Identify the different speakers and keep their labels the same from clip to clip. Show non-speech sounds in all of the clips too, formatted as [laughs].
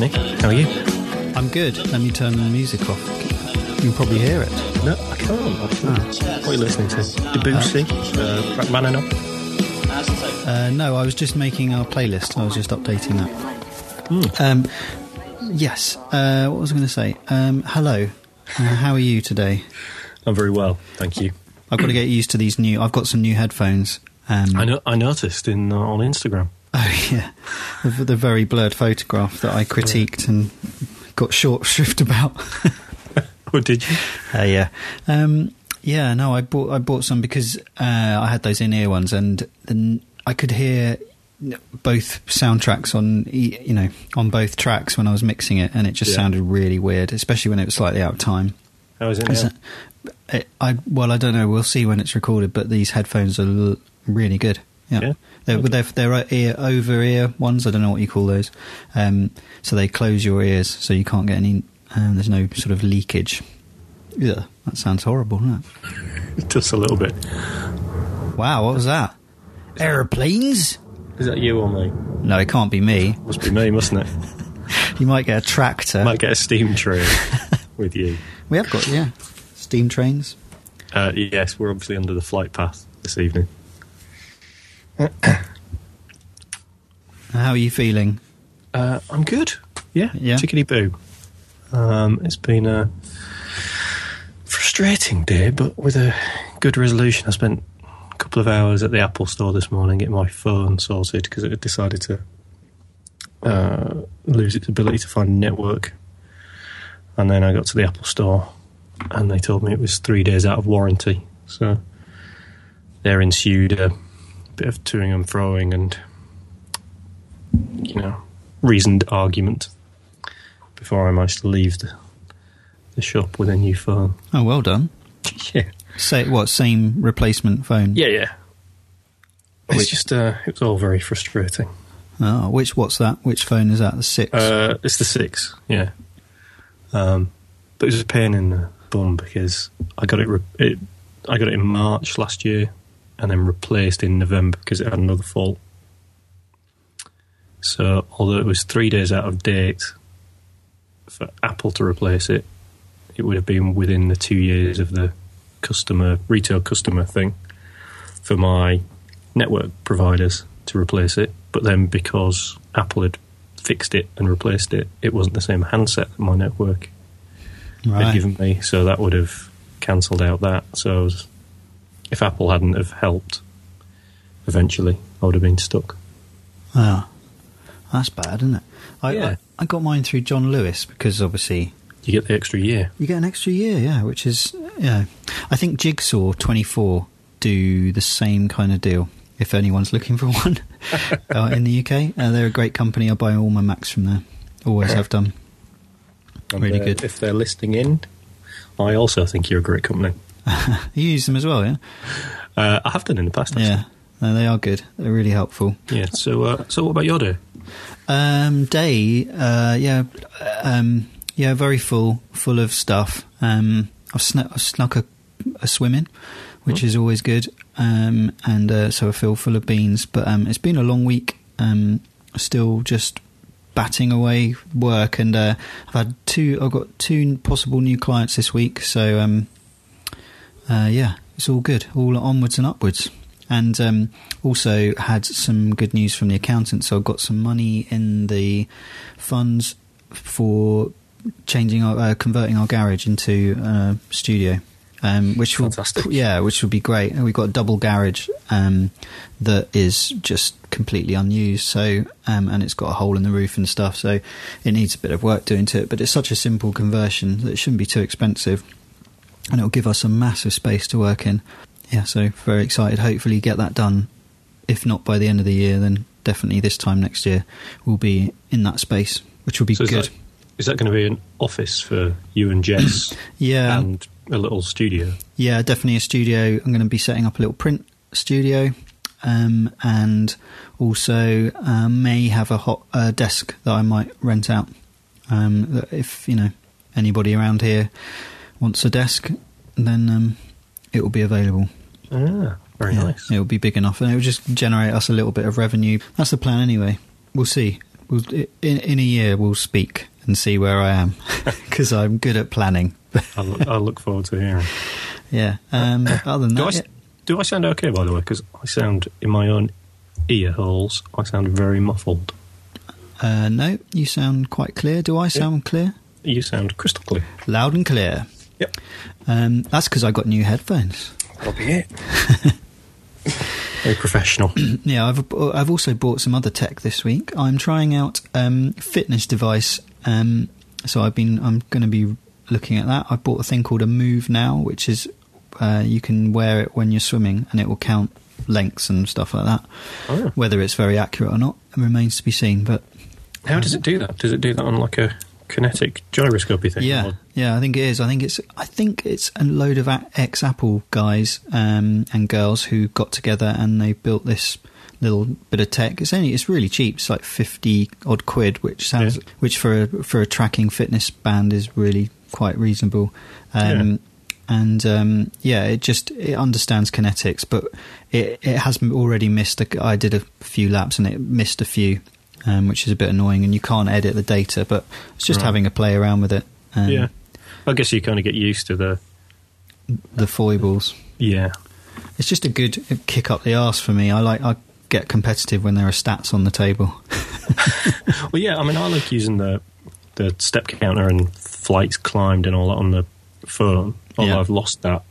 Speaker 1: Nick. How are you?
Speaker 2: I'm good. Let me turn the music off. You can probably hear it.
Speaker 1: No, I can't. Actually. What are you listening to? Debussy, uh, Rachmaninoff.
Speaker 2: Uh, no, I was just making our playlist. I was just updating that. Um, yes. Uh, what was I going to say? Um, hello. Uh, how are you today?
Speaker 1: I'm very well, thank you.
Speaker 2: I've got to get used to these new. I've got some new headphones. Um,
Speaker 1: I know. I noticed in uh, on Instagram.
Speaker 2: Oh yeah, the, the very blurred photograph that I critiqued and got short shrift about. [laughs]
Speaker 1: Oh, did you?
Speaker 2: Uh, yeah, um, yeah. No, I bought I bought some because uh, I had those in ear ones, and then I could hear both soundtracks on you know on both tracks when I was mixing it, and it just
Speaker 1: Yeah.
Speaker 2: sounded really weird, especially when it was slightly out of time.
Speaker 1: How is it now?
Speaker 2: it- I well, I don't know. We'll see when it's recorded, but these headphones are l- really good. Yeah,
Speaker 1: Yeah?
Speaker 2: They're,
Speaker 1: Okay.
Speaker 2: they're they're ear over ear ones. I don't know what you call those. Um, so they close your ears, so you can't get any. Um, there's no sort of leakage. Yeah, that sounds horrible, doesn't [laughs]
Speaker 1: Just a little bit.
Speaker 2: Wow, what was that? Aeroplanes?
Speaker 1: Is that you or me?
Speaker 2: No, it can't be me.
Speaker 1: Must be me, mustn't it? [laughs]
Speaker 2: You might get a tractor.
Speaker 1: Might get a steam train [laughs] with you.
Speaker 2: We have got yeah, steam trains.
Speaker 1: Uh, yes, we're obviously under the flight path this evening.
Speaker 2: How are you feeling?
Speaker 1: Uh, I'm good. Yeah,
Speaker 2: Yeah?
Speaker 1: Chickadee boo. Um, it's been a frustrating day, but with a good resolution. I spent a couple of hours at the Apple store this morning getting my phone sorted because it had decided to uh, lose its ability to find a network. And then I got to the Apple store and they told me it was three days out of warranty. So there ensued a bit of toing and froing and, you know, reasoned argument before I managed to leave the, the shop with a new phone.
Speaker 2: Oh, well done. [laughs]
Speaker 1: Yeah.
Speaker 2: Say what? Same replacement phone?
Speaker 1: Yeah, yeah. It's
Speaker 2: Which-
Speaker 1: just, uh, it was all very frustrating.
Speaker 2: Oh, which what's that? Which phone is that? The six.
Speaker 1: Uh, it's the six, yeah. Um, but it was a pain in the bum because I got it, re- it, I got it in March last year, and then replaced in November because it had another fault. So although it was three days out of date for Apple to replace it, it would have been within the two years of the customer retail customer thing for my network providers to replace it. But then because Apple had fixed it and replaced it, it wasn't the same handset that my network had given me, so that would have cancelled out that. So I was, if Apple hadn't have helped, eventually I would have been stuck.
Speaker 2: Ah, that's bad, isn't it? I,
Speaker 1: Yeah.
Speaker 2: I, I got mine through John Lewis because obviously
Speaker 1: You get the extra year.
Speaker 2: you get an extra year, yeah, which is yeah. I think Jigsaw twenty four do the same kind of deal. If anyone's looking for [laughs] one [laughs] uh, in the UK, uh, they're a great company. I buy all my Macs from there. Always have done.
Speaker 1: And,
Speaker 2: Really
Speaker 1: uh,
Speaker 2: good.
Speaker 1: If they're listing in, I also think you're a great company. [laughs]
Speaker 2: you use them as well, yeah.
Speaker 1: Uh, I have done in the past. Actually.
Speaker 2: Yeah, no, they are good. They're really helpful.
Speaker 1: Yeah. So, uh, so what about your day?
Speaker 2: Um, day, uh, yeah, um, yeah, very full, full of stuff. Um, I've, snuck, I've snuck a, a swim in, which is always good. Um, and uh, so I feel full of beans. But um, it's been a long week. Um, still just batting away work, and uh, I've had two. I've got two possible new clients this week. So um, uh, yeah, it's all good, all onwards and upwards. And um, also had some good news from the accountant. So I've got some money in the funds for changing our, uh, converting our garage into a studio. Um, which
Speaker 1: Fantastic.
Speaker 2: will, yeah, which would be great. And We've got a double garage um, that is just completely unused. So, um, and it's got a hole in the roof and stuff. So, it needs a bit of work doing to it. But it's such a simple conversion that it shouldn't be too expensive and it'll give us a massive space to work in. Yeah, so very excited. Hopefully, get that done. If not by the end of the year, then definitely this time next year we'll be in that space, which will be
Speaker 1: So is
Speaker 2: good.
Speaker 1: that, is that going to be an office for you and Jess [coughs]
Speaker 2: yeah,
Speaker 1: and a little studio?
Speaker 2: yeah, definitely a studio. I'm going to be setting up a little print studio, um, and also um, may have a hot uh, desk that I might rent out. Um, if you know anybody around here wants a desk, then um, it will be available.
Speaker 1: Ah, very
Speaker 2: Yeah,
Speaker 1: nice.
Speaker 2: It will be big enough, and it will just generate us a little bit of revenue. That's the plan, anyway. We'll see. we'll, in in a year we'll speak and see where I am [laughs] [laughs] because I'm good at planning.
Speaker 1: I look, I look forward to hearing. [laughs]
Speaker 2: yeah. Um, [coughs] other than
Speaker 1: Do I,
Speaker 2: that,
Speaker 1: do I sound okay, by the way? Because I sound in my own ear holes. I sound very muffled.
Speaker 2: uh, no, you sound quite clear. Do I sound clear?
Speaker 1: You sound crystal clear.
Speaker 2: Loud and clear.
Speaker 1: Yep.
Speaker 2: Um, that's because I got new headphones.
Speaker 1: That'll be it. [laughs] very professional. [clears throat]
Speaker 2: Yeah, I've I've also bought some other tech this week. I'm trying out um, fitness device. Um, so I've been I'm going to be looking at that. I bought a thing called a Moov Now, which is uh, you can wear it when you're swimming and it will count lengths and stuff like that.
Speaker 1: Oh.
Speaker 2: Whether it's very accurate or not remains to be seen. But
Speaker 1: How does it do that? Does it do that on like a kinetic gyroscopy thing?
Speaker 2: yeah,
Speaker 1: Or-
Speaker 2: yeah, I think it is. I think it's I think it's a load of ex Apple guys um, and girls who got together and they built this little bit of tech. It's only it's really cheap. It's like fifty odd quid, which sounds
Speaker 1: Yeah.
Speaker 2: which for a, for a tracking fitness band is really quite reasonable. Um,
Speaker 1: Yeah.
Speaker 2: And um, yeah, it just it understands kinetics, but it it has already missed. A, I did a few laps and it missed a few, um, which is a bit annoying. And you can't edit the data, but it's just
Speaker 1: Right.
Speaker 2: having a play around with it. Um,
Speaker 1: yeah. I guess you kind of get used to the.
Speaker 2: the foibles.
Speaker 1: Yeah.
Speaker 2: It's just a good kick up the arse for me. I like I get competitive when there are stats on the table. [laughs]
Speaker 1: Well, yeah. I mean, I like using the the step counter and flights climbed and all that on the phone. Although
Speaker 2: Yeah.
Speaker 1: I've lost that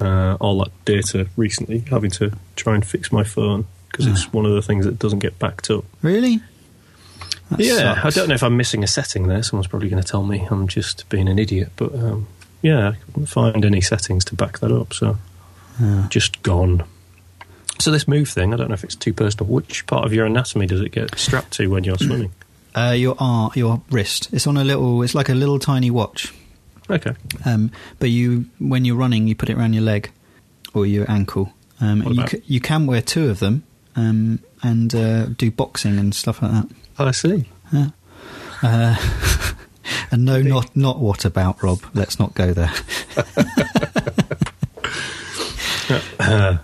Speaker 1: uh, all that data recently, having to try and fix my phone because it's
Speaker 2: Ah.
Speaker 1: one of the things that doesn't get backed up.
Speaker 2: Really? That
Speaker 1: yeah,
Speaker 2: sucks.
Speaker 1: I don't know if I'm missing a setting there. Someone's probably going to tell me I'm just being an idiot, but um, yeah, I couldn't find any settings to back that up, so
Speaker 2: Yeah.
Speaker 1: just gone. So this move thing, I don't know if it's too personal. Which part of your anatomy does it get strapped to when you're swimming? [clears throat]
Speaker 2: Uh, your arm, your wrist. It's on a little. It's like a little tiny watch.
Speaker 1: Okay,
Speaker 2: Um, but you, when you're running, you put it around your leg or your ankle. Um, you, ca- you can wear two of them um, and uh, do boxing and stuff like that.
Speaker 1: I see.
Speaker 2: Yeah. Uh, [laughs] and no, not not what about Rob? Let's not go there. [laughs]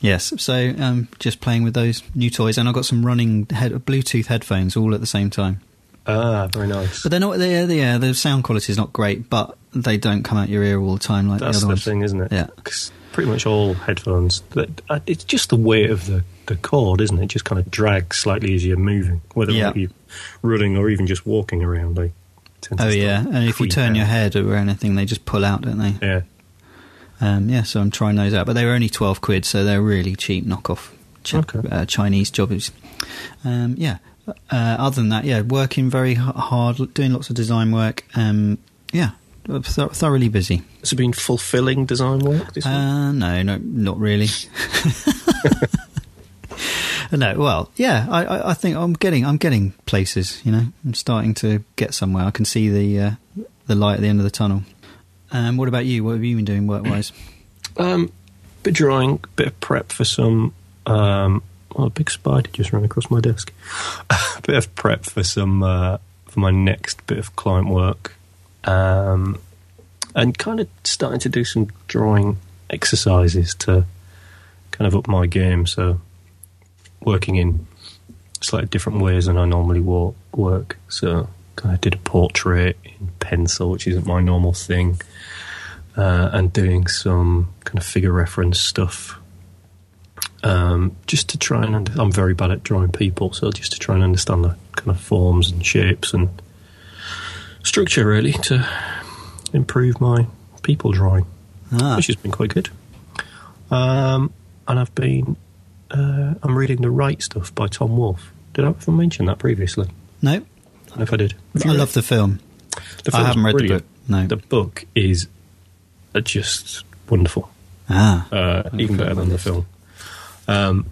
Speaker 2: yes. So um, just playing with those new toys, and I've got some running head- Bluetooth headphones all at the same time.
Speaker 1: Ah, very nice.
Speaker 2: But they're not. They, they, yeah, the sound quality is not great, but they don't come out your ear all the time like
Speaker 1: That's
Speaker 2: the
Speaker 1: the
Speaker 2: other ones.
Speaker 1: thing, isn't it?
Speaker 2: Yeah.
Speaker 1: Pretty much all headphones, uh, it's just the weight of the, the cord, isn't it? It just kind of drags slightly as you're moving, whether
Speaker 2: Yeah.
Speaker 1: you're running or even just walking around. They tend to
Speaker 2: Oh yeah, and if you turn
Speaker 1: out.
Speaker 2: your head or anything, they just pull out, don't they?
Speaker 1: Yeah.
Speaker 2: Um, yeah, so I'm trying those out, but they were only twelve quid, so they're really cheap knockoff Ch-
Speaker 1: Okay.
Speaker 2: uh, Chinese jobbies. Um, yeah. Uh, other than that, yeah, working very hard, doing lots of design work. Um, yeah, thoroughly busy.
Speaker 1: Has it been fulfilling design work this week?
Speaker 2: Uh, no, no, not really. [laughs] [laughs] no, well, yeah, I, I, I think I'm getting, I'm getting places. You know, I'm starting to get somewhere. I can see the uh, the light at the end of the tunnel. Um, what about you? What have you been doing work-wise? [clears throat]
Speaker 1: Um, bit of drawing, bit of prep for some. Um, well, a big spider just ran across my desk. A [laughs] bit of prep for some uh, for my next bit of client work, um, and kind of starting to do some drawing exercises to kind of up my game. So working in slightly different ways than I normally wo- work. So kind of did a portrait in pencil, which isn't my normal thing uh, and doing some kind of figure reference stuff. Um, just to try and, under- I'm very bad at drawing people, so just to try and understand the kind of forms and shapes and structure, really, to improve my people drawing,
Speaker 2: Ah,
Speaker 1: which has been quite good. Um, and I've been, uh, I'm reading The Right Stuff by Tom Wolfe. Did I ever mention that previously?
Speaker 2: no,
Speaker 1: I don't know if I did.
Speaker 2: I love the film.
Speaker 1: The
Speaker 2: I haven't read
Speaker 1: brilliant.
Speaker 2: the book. No.
Speaker 1: The book is uh, just wonderful.
Speaker 2: ah,
Speaker 1: uh, even better than the film. Um,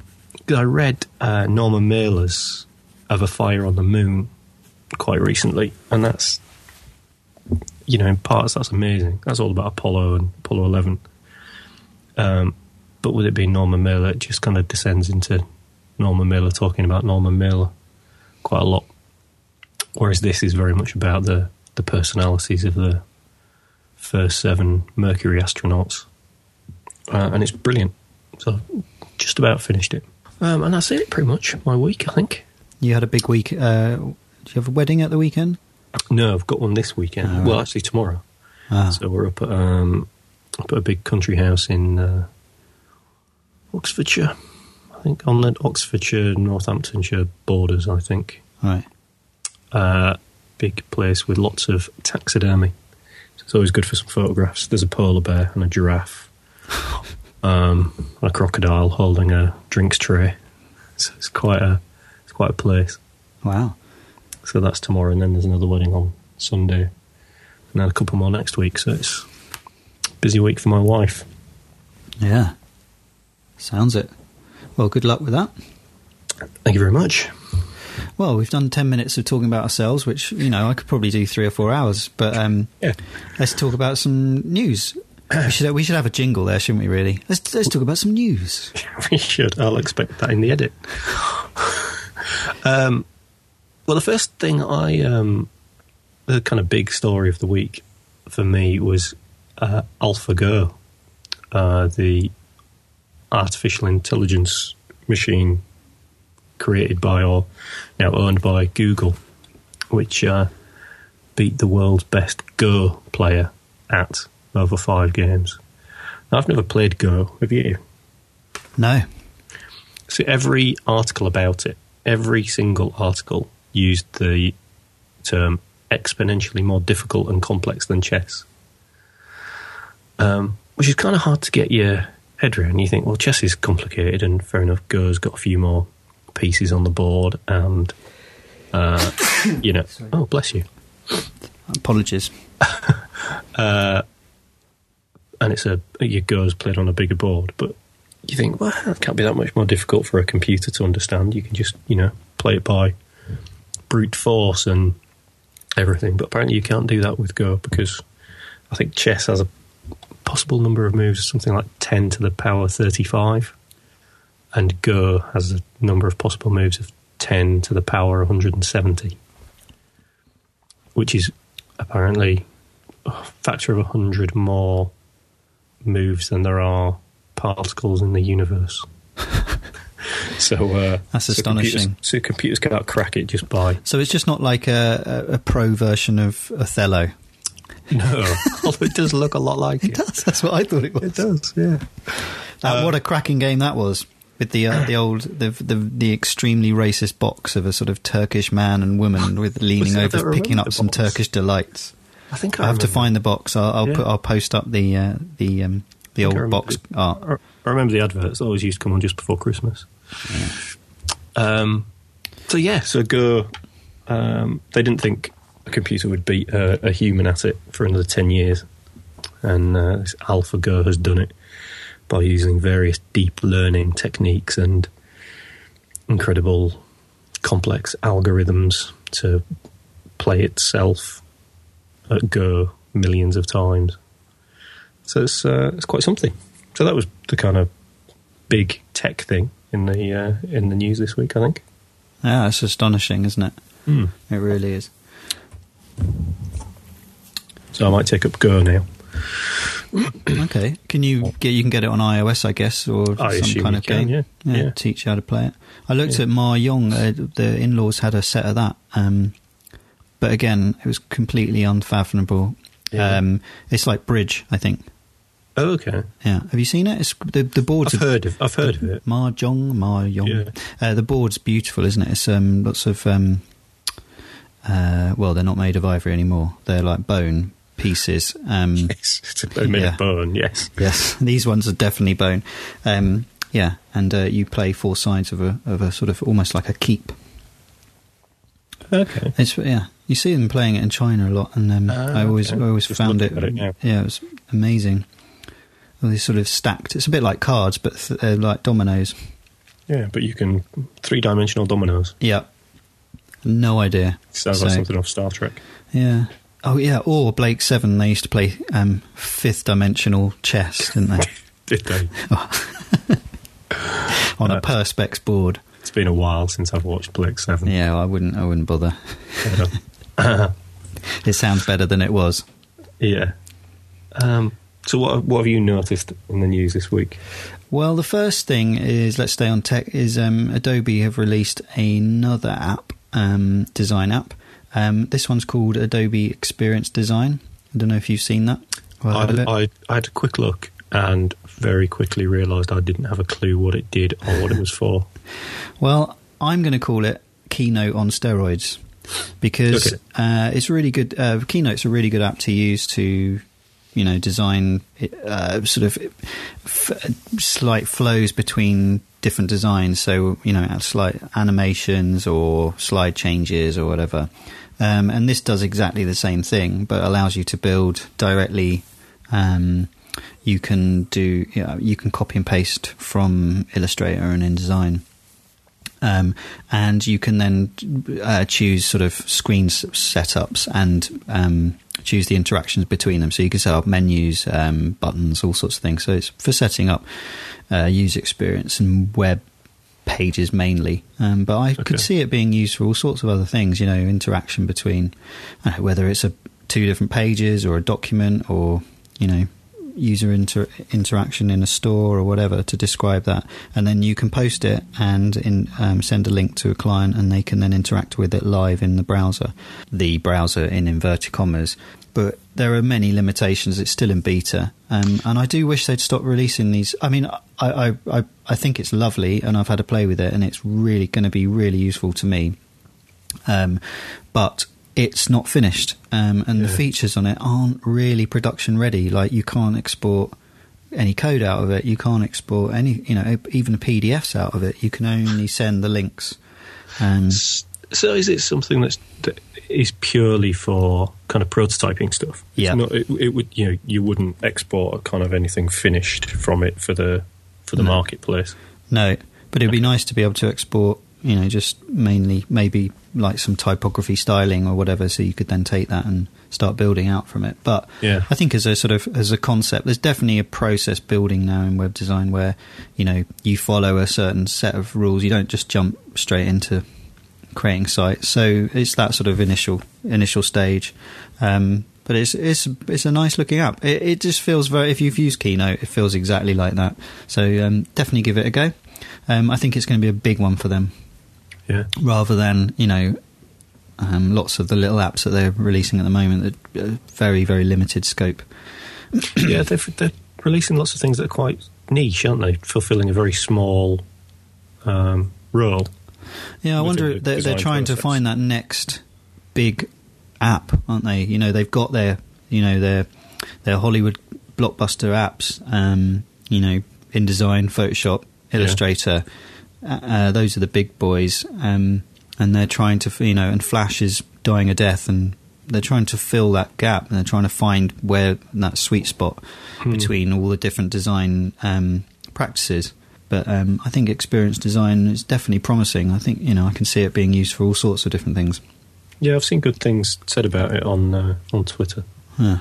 Speaker 1: I read uh, Norman Mailer's "Of a Fire on the Moon" quite recently, and that's you know in parts that's amazing. That's all about Apollo and Apollo Eleven. Um, but with it being Norman Mailer, it just kind of descends into Norman Mailer talking about Norman Mailer quite a lot. Whereas this is very much about the the personalities of the first seven Mercury astronauts uh, and it's brilliant. So just about finished it, um, and that's it. Pretty much my week, I think.
Speaker 2: You had a big week. Uh, do you have a wedding at the weekend?
Speaker 1: No, I've got one this weekend.
Speaker 2: Oh,
Speaker 1: Well, actually tomorrow.
Speaker 2: Ah,
Speaker 1: So we're up at um, up at a big country house in uh, Oxfordshire. I think on the Oxfordshire Northamptonshire borders. I think
Speaker 2: right.
Speaker 1: uh, big place with lots of taxidermy. So it's always good for some photographs. There's a polar bear and a giraffe, [laughs] um, and a crocodile holding a drinks tray. So it's quite a it's quite a place.
Speaker 2: Wow.
Speaker 1: So that's tomorrow, and then there's another wedding on Sunday, and then a couple more next week. So it's a busy week for my wife.
Speaker 2: Yeah. Sounds it. Well, good luck with that.
Speaker 1: Thank you very much.
Speaker 2: Well, we've done 10 minutes of talking about ourselves, which, you know, I could probably do three or four hours. But um,
Speaker 1: Yeah.
Speaker 2: let's talk about some news. We should, we should have a jingle there, shouldn't we, really? Let's, let's talk about some news. [laughs]
Speaker 1: we should. I'll expect that in the edit. [laughs] um, well, the first thing I, um, the kind of big story of the week for me was uh, AlphaGo, uh, the artificial intelligence machine created by or now owned by Google, which uh, beat the world's best Go player at over five games. Now, I've never played Go. Have you?
Speaker 2: No.
Speaker 1: So every article about it, every single article used the term exponentially more difficult and complex than chess, um, which is kind of hard to get your head around. You think, well, chess is complicated, and fair enough, Go's got a few more pieces on the board, and uh, [coughs] you know, oh, bless you.
Speaker 2: Apologies. [laughs]
Speaker 1: and it's a your Go's played on a bigger board, but you think, well, that can't be that much more difficult for a computer to understand. You can just, you know, play it by brute force and everything. But apparently, you can't do that with Go because I think chess has a possible number of moves, of something like ten to the power thirty-five, and Go has a number of possible moves of ten to the power one hundred and seventy, which is apparently a factor of 100 more moves than there are particles in the universe. [laughs] so uh,
Speaker 2: That's
Speaker 1: so
Speaker 2: astonishing.
Speaker 1: Computers, so computers cannot crack it just by
Speaker 2: So it's just not like a, a, a pro version of Othello.
Speaker 1: no. Although [laughs] it does look a lot like it.
Speaker 2: does. That's what I thought it was.
Speaker 1: It does, yeah.
Speaker 2: That, what a cracking game that was with the uh, the old the, the the extremely racist box of a sort of Turkish man and woman [gasps] with leaning over, picking up some. Turkish delights.
Speaker 1: I think
Speaker 2: I have to find the box. I'll I'll,
Speaker 1: Yeah.
Speaker 2: put, I'll post up the uh, the um, the old box
Speaker 1: it.
Speaker 2: art.
Speaker 1: I remember the adverts always used to come on just before Christmas. Um, so yeah, so Go. Um, they didn't think a computer would beat a, a human at it for another ten years, and uh, AlphaGo has done it by using various deep learning techniques and incredible complex algorithms to play itself at Go millions of times. So it's uh, it's quite something. So that was the kind of big tech thing in the uh, in the news this week. I think.
Speaker 2: Yeah, it's astonishing, isn't it?
Speaker 1: Hmm.
Speaker 2: It really is.
Speaker 1: So I might take up Go now. [clears throat]
Speaker 2: Okay, can you get you can get it on iOS, I guess, or
Speaker 1: I
Speaker 2: some kind of
Speaker 1: can,
Speaker 2: game?
Speaker 1: yeah. Yeah.
Speaker 2: teach you how to play it. I looked
Speaker 1: Yeah.
Speaker 2: at Mahjong. Uh, the in-laws had a set of that, um, but again, it was completely unfathomable.
Speaker 1: Yeah.
Speaker 2: Um, it's like bridge, I think.
Speaker 1: Oh, okay.
Speaker 2: Yeah, have you seen it? It's the the boards.
Speaker 1: I've heard of I've heard of it.
Speaker 2: Mahjong, Mahjong. Uh, the board's beautiful, isn't it? It's um, lots of um, uh, well, they're not made of ivory anymore. They're like bone pieces. Um, [laughs]
Speaker 1: Yes, it's a- made
Speaker 2: Yeah.
Speaker 1: of bone. Yes.
Speaker 2: Yes, [laughs] these ones are definitely bone. Um, yeah, and uh, you play four sides of a of a sort of almost like a keep.
Speaker 1: Okay.
Speaker 2: It's yeah, you see them playing it in China a lot, and um,
Speaker 1: Ah,
Speaker 2: I always
Speaker 1: okay.
Speaker 2: I always
Speaker 1: Just
Speaker 2: found it,
Speaker 1: it
Speaker 2: yeah, it was amazing. All these sort of stacked. It's a bit like cards, but they're like dominoes.
Speaker 1: Yeah, but you can three dimensional dominoes.
Speaker 2: Yeah, no idea.
Speaker 1: Sounds like
Speaker 2: So-
Speaker 1: something off Star Trek.
Speaker 2: Yeah. Oh yeah, or Blake Seven. They used to play um, fifth dimensional chess, didn't they? [laughs]
Speaker 1: Did they? [laughs]
Speaker 2: On a
Speaker 1: Uh,
Speaker 2: perspex board.
Speaker 1: It's been a while since I've watched Blake Seven.
Speaker 2: Yeah, I wouldn't. I wouldn't bother. [laughs] It sounds better than it was.
Speaker 1: yeah. Um, So what what have you noticed in the news this week?
Speaker 2: Well, the first thing is let's stay on tech. Is um, Adobe have released another app, um, design app. Um, this one's called Adobe Experience Design. I don't know if you've seen that.
Speaker 1: I,
Speaker 2: heard of it.
Speaker 1: I, I had a quick look and very quickly realised I didn't have a clue what it did or what it was for. [laughs]
Speaker 2: Well, I'm going to call it Keynote on steroids because
Speaker 1: Okay.
Speaker 2: uh, it's really good. Uh, Keynote's a really good app to use to, you know, design uh, sort of f- slight flows between different designs. So you know, slight animations or slide changes or whatever. Um, and this does exactly the same thing, but allows you to build directly. Um, you can do you, know, you can copy and paste from Illustrator and InDesign. Um, and you can then uh, choose sort of screen setups and um, choose the interactions between them. So you can set up menus, um, buttons, all sorts of things. So it's for setting up uh, user experience and web pages mainly. Um, but I
Speaker 1: Okay.
Speaker 2: could see it being used for all sorts of other things. You know, interaction between whether it's a two different pages or a document or you know user inter- interaction in a store or whatever to describe that, and then you can post it and in, um, send a link to a client, and they can then interact with it live in the browser, the browser in inverted commas. But there are many limitations. It's still in beta, um, and I do wish they'd stop releasing these. I mean, I, I, I, I think it's lovely, and I've had a play with it, and it's really going to be really useful to me. Um, but it's not finished, um, and the features on it aren't really production ready. Like you can't export any code out of it. You can't export any, you know, even the PDFs out of it. You can only send the links. Um,
Speaker 1: So is it something that's, that is purely for kind of prototyping stuff? It's
Speaker 2: Yeah.
Speaker 1: not- it, it would you know you wouldn't export kind of anything finished from it for the for the
Speaker 2: No.
Speaker 1: marketplace.
Speaker 2: no, but it'd be nice to be able to export, you know, just mainly maybe like some typography styling or whatever, so you could then take that and start building out from it. But
Speaker 1: Yeah.
Speaker 2: I think as a sort of as a concept, there's definitely a process building now in web design where you know you follow a certain set of rules. You don't just jump straight into creating sites. So it's that sort of initial initial stage. Um, but it's it's it's a nice looking app. It, it just feels very. If you've used Keynote, it feels exactly like that. So um, definitely give it a go. Um, I think it's going to be a big one for them
Speaker 1: Yeah.
Speaker 2: rather than you know um, lots of the little apps that they're releasing at the moment that are very very limited scope. [clears throat]
Speaker 1: yeah, they're, they're releasing lots of things that are quite niche, aren't they? Fulfilling a very small um, role.
Speaker 2: Yeah, I wonder
Speaker 1: the
Speaker 2: they're, they're trying to find that next big app, aren't they? You know, they've got their you know their their Hollywood blockbuster apps. Um, you know, InDesign, Photoshop, Illustrator. Uh, uh, those are the big boys, um, and they're trying to you know, and Flash is dying a death, and they're trying to fill that gap, and they're trying to find where that sweet spot
Speaker 1: Hmm.
Speaker 2: between all the different design um, practices. But um, I think experience design is definitely promising. I think you know I can see it being used for all sorts of different things.
Speaker 1: Yeah, I've seen good things said about it on uh, on Twitter,
Speaker 2: Yeah.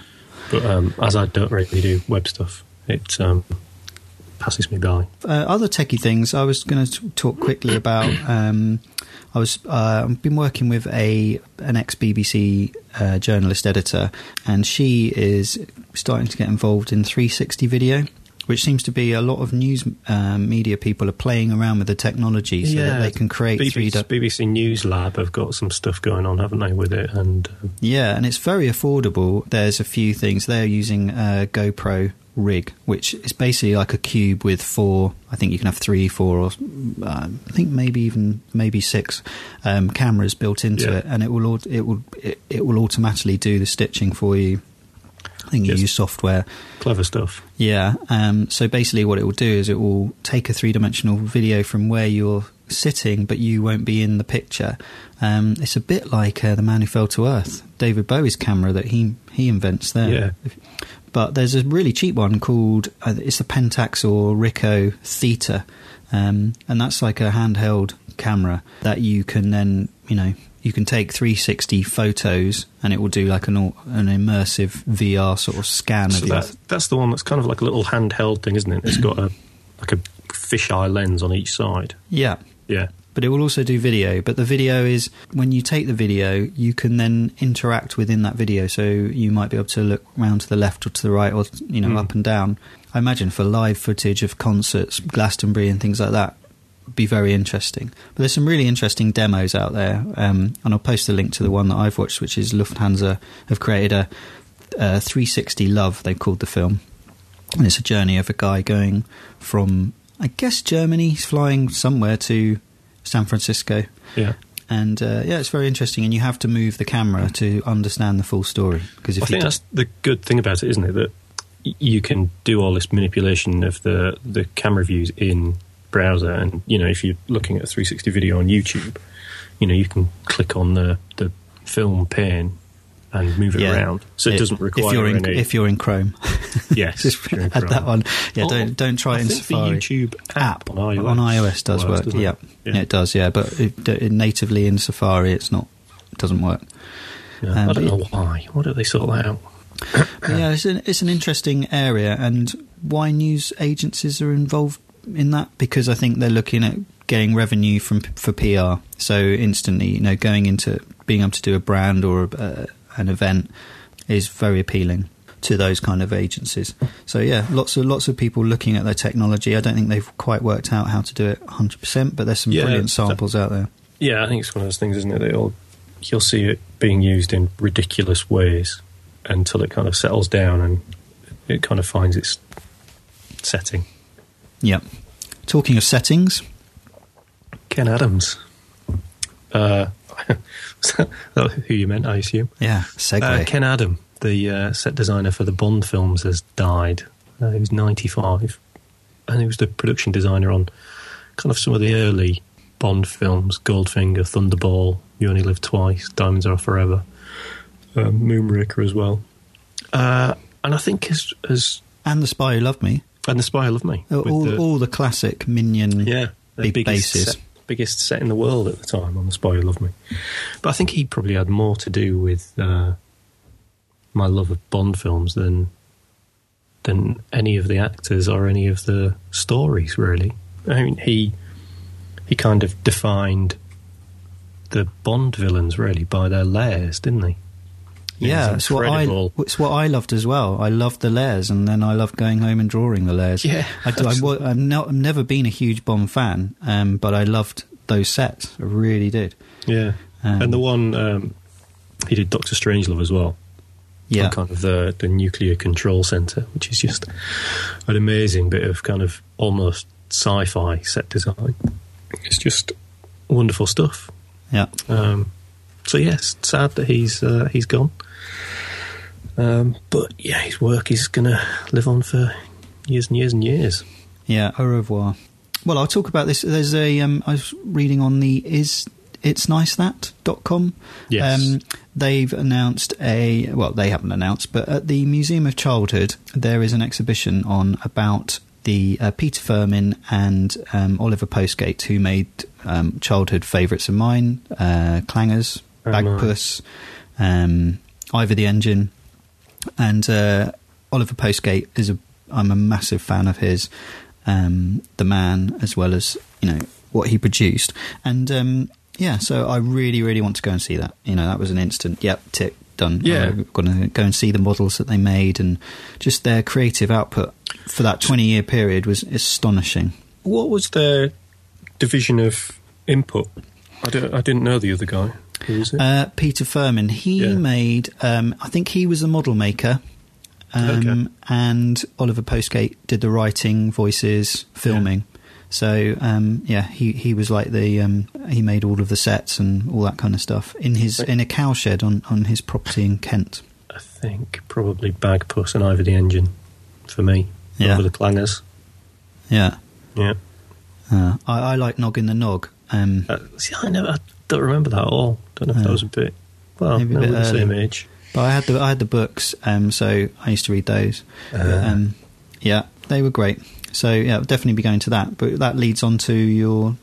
Speaker 1: but um, as I don't really do web stuff, it um, passes me by.
Speaker 2: Uh, other techie things. I was going to talk quickly [coughs] about. Um, I was uh, I've been working with a an ex BBC uh, journalist editor, and she is starting to get involved in 360 video. Which seems to be a lot of news um, media people are playing around with the technology so that they can create
Speaker 1: BBC,
Speaker 2: 3D.
Speaker 1: BBC News Lab have got some stuff going on, haven't they, with it? And um,
Speaker 2: Yeah, and it's very affordable. There's a few things. They're using a GoPro rig, which is basically like a cube with four. I think you can have three, four, or uh, I think maybe even maybe six um, cameras built into
Speaker 1: Yeah.
Speaker 2: it, and it will it will it, it will automatically do the stitching for you. I think you
Speaker 1: Yes.
Speaker 2: use software.
Speaker 1: clever stuff.
Speaker 2: Yeah. Um, so basically, what it will do is it will take a three dimensional video from where you're sitting, but you won't be in the picture. Um, it's a bit like uh, the Man Who Fell to Earth, David Bowie's camera that he he invents there.
Speaker 1: Yeah.
Speaker 2: But there's a really cheap one called uh, it's the Pentax or Ricoh Theta, um, and that's like a handheld camera that you can then you know you can take 360 photos and it will do like an an immersive VR sort of scan
Speaker 1: So
Speaker 2: of
Speaker 1: that, that's the one that's kind of like a little handheld thing, isn't it? It's got a like a fisheye lens on each side.
Speaker 2: yeah.
Speaker 1: Yeah,
Speaker 2: but it will also do video. But the video is when you take the video, you can then interact within that video. So you might be able to look round to the left or to the right, or you know,
Speaker 1: Mm.
Speaker 2: up and down. I imagine for live footage of concerts, Glastonbury and things like that, be very interesting. But there's some really interesting demos out there, um, and I'll post a link to the one that I've watched, which is Lufthansa have created a, a 360 Love. They've called the film, and it's a journey of a guy going from, I guess, Germany, he's flying somewhere to San Francisco.
Speaker 1: Yeah.
Speaker 2: And uh, yeah, it's very interesting, and you have to move the camera to understand the full story. Because if
Speaker 1: I
Speaker 2: you
Speaker 1: think that's the good thing about it, isn't it? That you can do all this manipulation of the the camera views in browser, and you know, if you're looking at a 360 video on YouTube, you know, you can click on the the film pane and move it
Speaker 2: Yeah.
Speaker 1: around, so it, doesn't require
Speaker 2: if you're in
Speaker 1: any.
Speaker 2: if you're in Chrome. [laughs]
Speaker 1: yes, [laughs]
Speaker 2: Just
Speaker 1: you're
Speaker 2: add that one. Yeah,
Speaker 1: Oh,
Speaker 2: don't don't try
Speaker 1: I
Speaker 2: it in Safari.
Speaker 1: The YouTube app on iOS,
Speaker 2: on iOS does work.
Speaker 1: it?
Speaker 2: Yeah. yeah, it does. Yeah, but it, it, natively in Safari, it's not. It doesn't work.
Speaker 1: Yeah,
Speaker 2: Um,
Speaker 1: I don't know why. Why don't they sort that out? [coughs]
Speaker 2: Yeah, it's an it's an interesting area, and why news agencies are involved in that because I think they're looking at getting revenue from for PR. So instantly, you know, going into being able to do a brand or uh, an event is very appealing to those kind of agencies. So yeah, lots of lots of people looking at their technology. I don't think they've quite worked out how to do it 100%, but there's some
Speaker 1: Yeah,
Speaker 2: brilliant samples out there.
Speaker 1: Yeah, I think it's one of those things, isn't it? That you'll, you'll see it being used in ridiculous ways until it kind of settles down and it kind of finds its setting.
Speaker 2: Yeah. Talking of settings,
Speaker 1: Ken Adams. Uh, [laughs] who you meant, I assume?
Speaker 2: yeah, segue.
Speaker 1: Uh, Ken Adam, the uh, set designer for the Bond films, has died. Uh, he was 95. And he was the production designer on kind of some of the early Bond films Goldfinger, Thunderball, You Only Live Twice, Diamonds Are Forever, um, Moonraker as well. Uh, and I think as, as.
Speaker 2: and the Spy Who Loved Me.
Speaker 1: And The Spy Who Loved Me.
Speaker 2: Uh, all,
Speaker 1: the-
Speaker 2: all the classic Minion.
Speaker 1: yeah,
Speaker 2: big bases.
Speaker 1: Set, biggest set in the world at the time on The Spy Who Loved Me. But I think he probably had more to do with uh, my love of Bond films than than any of the actors or any of the stories. Really, I mean, he he kind of defined the Bond villains really by their layers, didn't he?
Speaker 2: Yeah, it's what I it's what I loved as well. I loved the layers, and then I loved going home and drawing the layers.
Speaker 1: Yeah,
Speaker 2: I do, I, I've, not, I've never been a huge Bond fan, um, but I loved those sets. I really did.
Speaker 1: Yeah,
Speaker 2: Um,
Speaker 1: and the one um, he did Doctor Strangelove as well.
Speaker 2: Yeah,
Speaker 1: kind of the, the nuclear control center, which is just an amazing bit of kind of almost sci-fi set design. It's just wonderful stuff.
Speaker 2: yeah,
Speaker 1: Um, so yes, sad that he's uh, he's gone. Um, but yeah, his work is going to live on for years and years and years.
Speaker 2: yeah. Au revoir. Well, I'll talk about this. There's a um, I was reading on the is it's nice that.com.
Speaker 1: Yes.
Speaker 2: Um, they've announced a well, they haven't announced, but at the Museum of Childhood there is an exhibition on about the uh, Peter Firmin and um, Oliver Postgate, who made um, childhood favourites of mine, uh, Clangers,
Speaker 1: Oh, nice.
Speaker 2: Bagpuss, um, Ivor the Engine, and uh, Oliver Postgate is a I'm a massive fan of his, um, the man as well as you know what he produced, and um, yeah, so I really really want to go and see that. You know, that was an instant. Yep, tick done.
Speaker 1: Yeah.
Speaker 2: I'm going to go and see the models that they made and just their creative output for that 20 year period was astonishing.
Speaker 1: What was their division of input? I, don't, I didn't know the other guy.
Speaker 2: Uh, Peter Firmin, he
Speaker 1: Yeah.
Speaker 2: made, um, I think he was the model maker. Um,
Speaker 1: Okay.
Speaker 2: And Oliver Postgate did the writing, voices, filming. So um, yeah, he, he was like the um, he made all of the sets and all that kind of stuff in his in a cowshed on, on his property in Kent.
Speaker 1: I think probably Bagpuss and Ivor the Engine for me.
Speaker 2: Yeah.
Speaker 1: Over the Clangers.
Speaker 2: Yeah,
Speaker 1: Yeah.
Speaker 2: uh, I, I like Noggin the Nog. Um,
Speaker 1: Uh, see, I never, don't remember that at all. Don't know if
Speaker 2: Yeah.
Speaker 1: that was a bit. Well,
Speaker 2: Maybe a bit
Speaker 1: the same age.
Speaker 2: But I had the I had the books, um, so I used to read those.
Speaker 1: Uh.
Speaker 2: um, yeah, they were great. So yeah, I'll definitely be going to that. But that leads on to your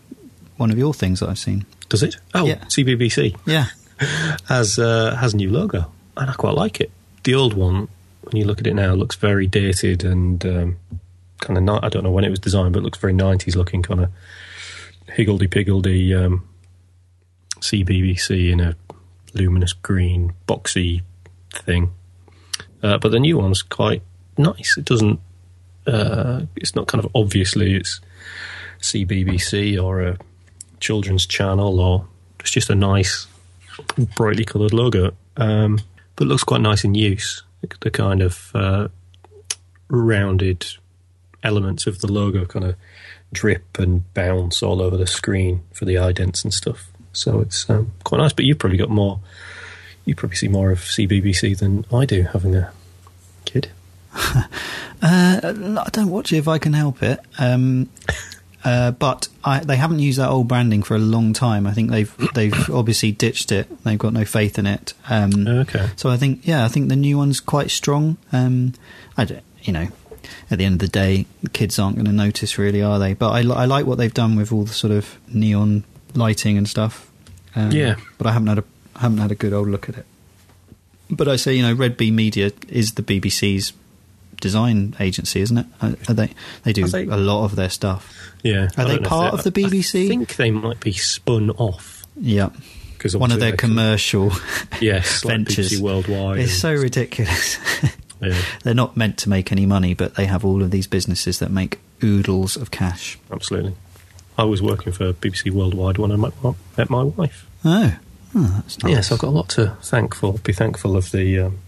Speaker 2: one of your things that I've seen.
Speaker 1: Does it? Oh,
Speaker 2: Yeah.
Speaker 1: CBBC
Speaker 2: Yeah, [laughs]
Speaker 1: has uh, has a new logo, and I quite like it. The old one, when you look at it now, looks very dated and um, kind of not. I don't know when it was designed, but it looks very nineties looking, kind of higgledy piggledy um, CBBC in a luminous green boxy thing. Uh, but the new one's quite nice. It doesn't. Uh, it's not kind of obviously it's CBBC or a children's channel or it's just a nice brightly coloured logo. Um, but looks quite nice in use. The kind of uh, rounded elements of the logo kind of drip and bounce all over the screen for the idents and stuff. So it's um, quite nice. But you've probably got more. You probably see more of CBBC than I do, having a kid. [laughs]
Speaker 2: uh, I don't watch it if I can help it. Um, uh, but I, they haven't used that old branding for a long time. I think they've they've [coughs] obviously ditched it. They've got no faith in it. Um,
Speaker 1: Okay.
Speaker 2: So I think yeah, I think the new one's quite strong. Um, I don't, you know, at the end of the day, kids aren't going to notice really, are they? But I, I like what they've done with all the sort of neon lighting and stuff. Um,
Speaker 1: Yeah.
Speaker 2: but I haven't had a haven't had a good old look at it. But I say, you know, Red Bee Media is the BBC's design agency, isn't it? Are are they they do
Speaker 1: they-
Speaker 2: a lot of their stuff.
Speaker 1: Yeah.
Speaker 2: Are
Speaker 1: I
Speaker 2: they
Speaker 1: don't know if
Speaker 2: part of the BBC?
Speaker 1: I think they might be spun off
Speaker 2: Yeah,
Speaker 1: because
Speaker 2: one of their commercial [laughs]
Speaker 1: yes [laughs] like
Speaker 2: ventures.
Speaker 1: BBC worldwide.
Speaker 2: It's so ridiculous. [laughs]
Speaker 1: yeah,
Speaker 2: They're not meant to make any money, but they have all of these businesses that make oodles of cash.
Speaker 1: absolutely. I was working for BBC Worldwide when I met my wife.
Speaker 2: Oh, oh that's nice.
Speaker 1: Yes, I've got a lot to thank for. Be thankful of the um,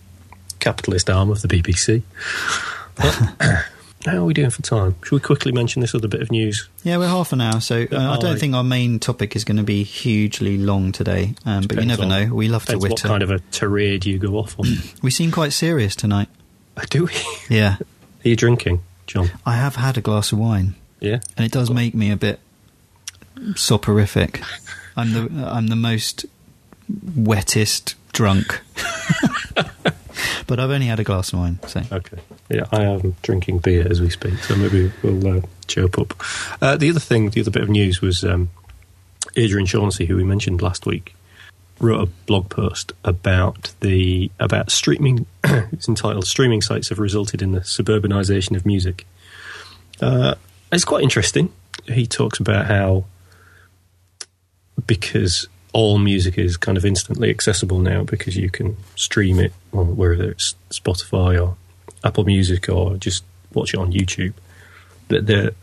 Speaker 1: capitalist arm of the BBC. But, [coughs] how are we doing for time? Should we quickly mention this other bit of news?
Speaker 2: Yeah, we're half an hour, so uh, I don't think our main topic is going to be hugely long today. Um, but you never
Speaker 1: on-
Speaker 2: know. We love to
Speaker 1: Depends what kind of a tirade you go off on. [coughs]
Speaker 2: We seem quite serious tonight.
Speaker 1: Do we? [laughs]
Speaker 2: Yeah,
Speaker 1: Are you drinking, Jon?
Speaker 2: I have had a glass of wine,
Speaker 1: Yeah.
Speaker 2: and it does make me a bit soporific. I'm the I'm the most wettest drunk. [laughs] but I've only had a glass of wine, so
Speaker 1: Okay. Yeah, I am drinking beer as we speak, so maybe we'll uh, chirp up. Uh, the other thing, the other bit of news was um, Adrian Shaughnessy, who we mentioned last week, wrote a blog post about the about streaming. [coughs] it's entitled "Streaming Sites Have Resulted in the Suburbanization of Music." Uh, it's quite interesting. He talks about how because all music is kind of instantly accessible now because you can stream it on whether it's Spotify or Apple Music or just watch it on YouTube. That the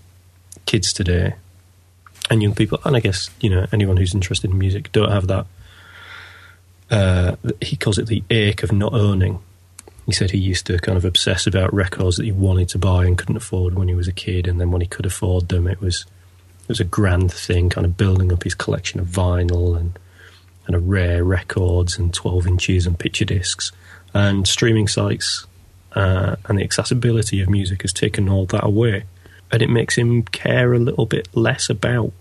Speaker 1: kids today and young people, and I guess you know anyone who's interested in music, don't have that. Uh, he calls it the ache of not owning. He said he used to kind of obsess about records that he wanted to buy and couldn't afford when he was a kid, and then when he could afford them, it was it was a grand thing, kind of building up his collection of vinyl and and a rare records and 12 inches and picture discs. And streaming sites uh, and the accessibility of music has taken all that away. And it makes him care a little bit less about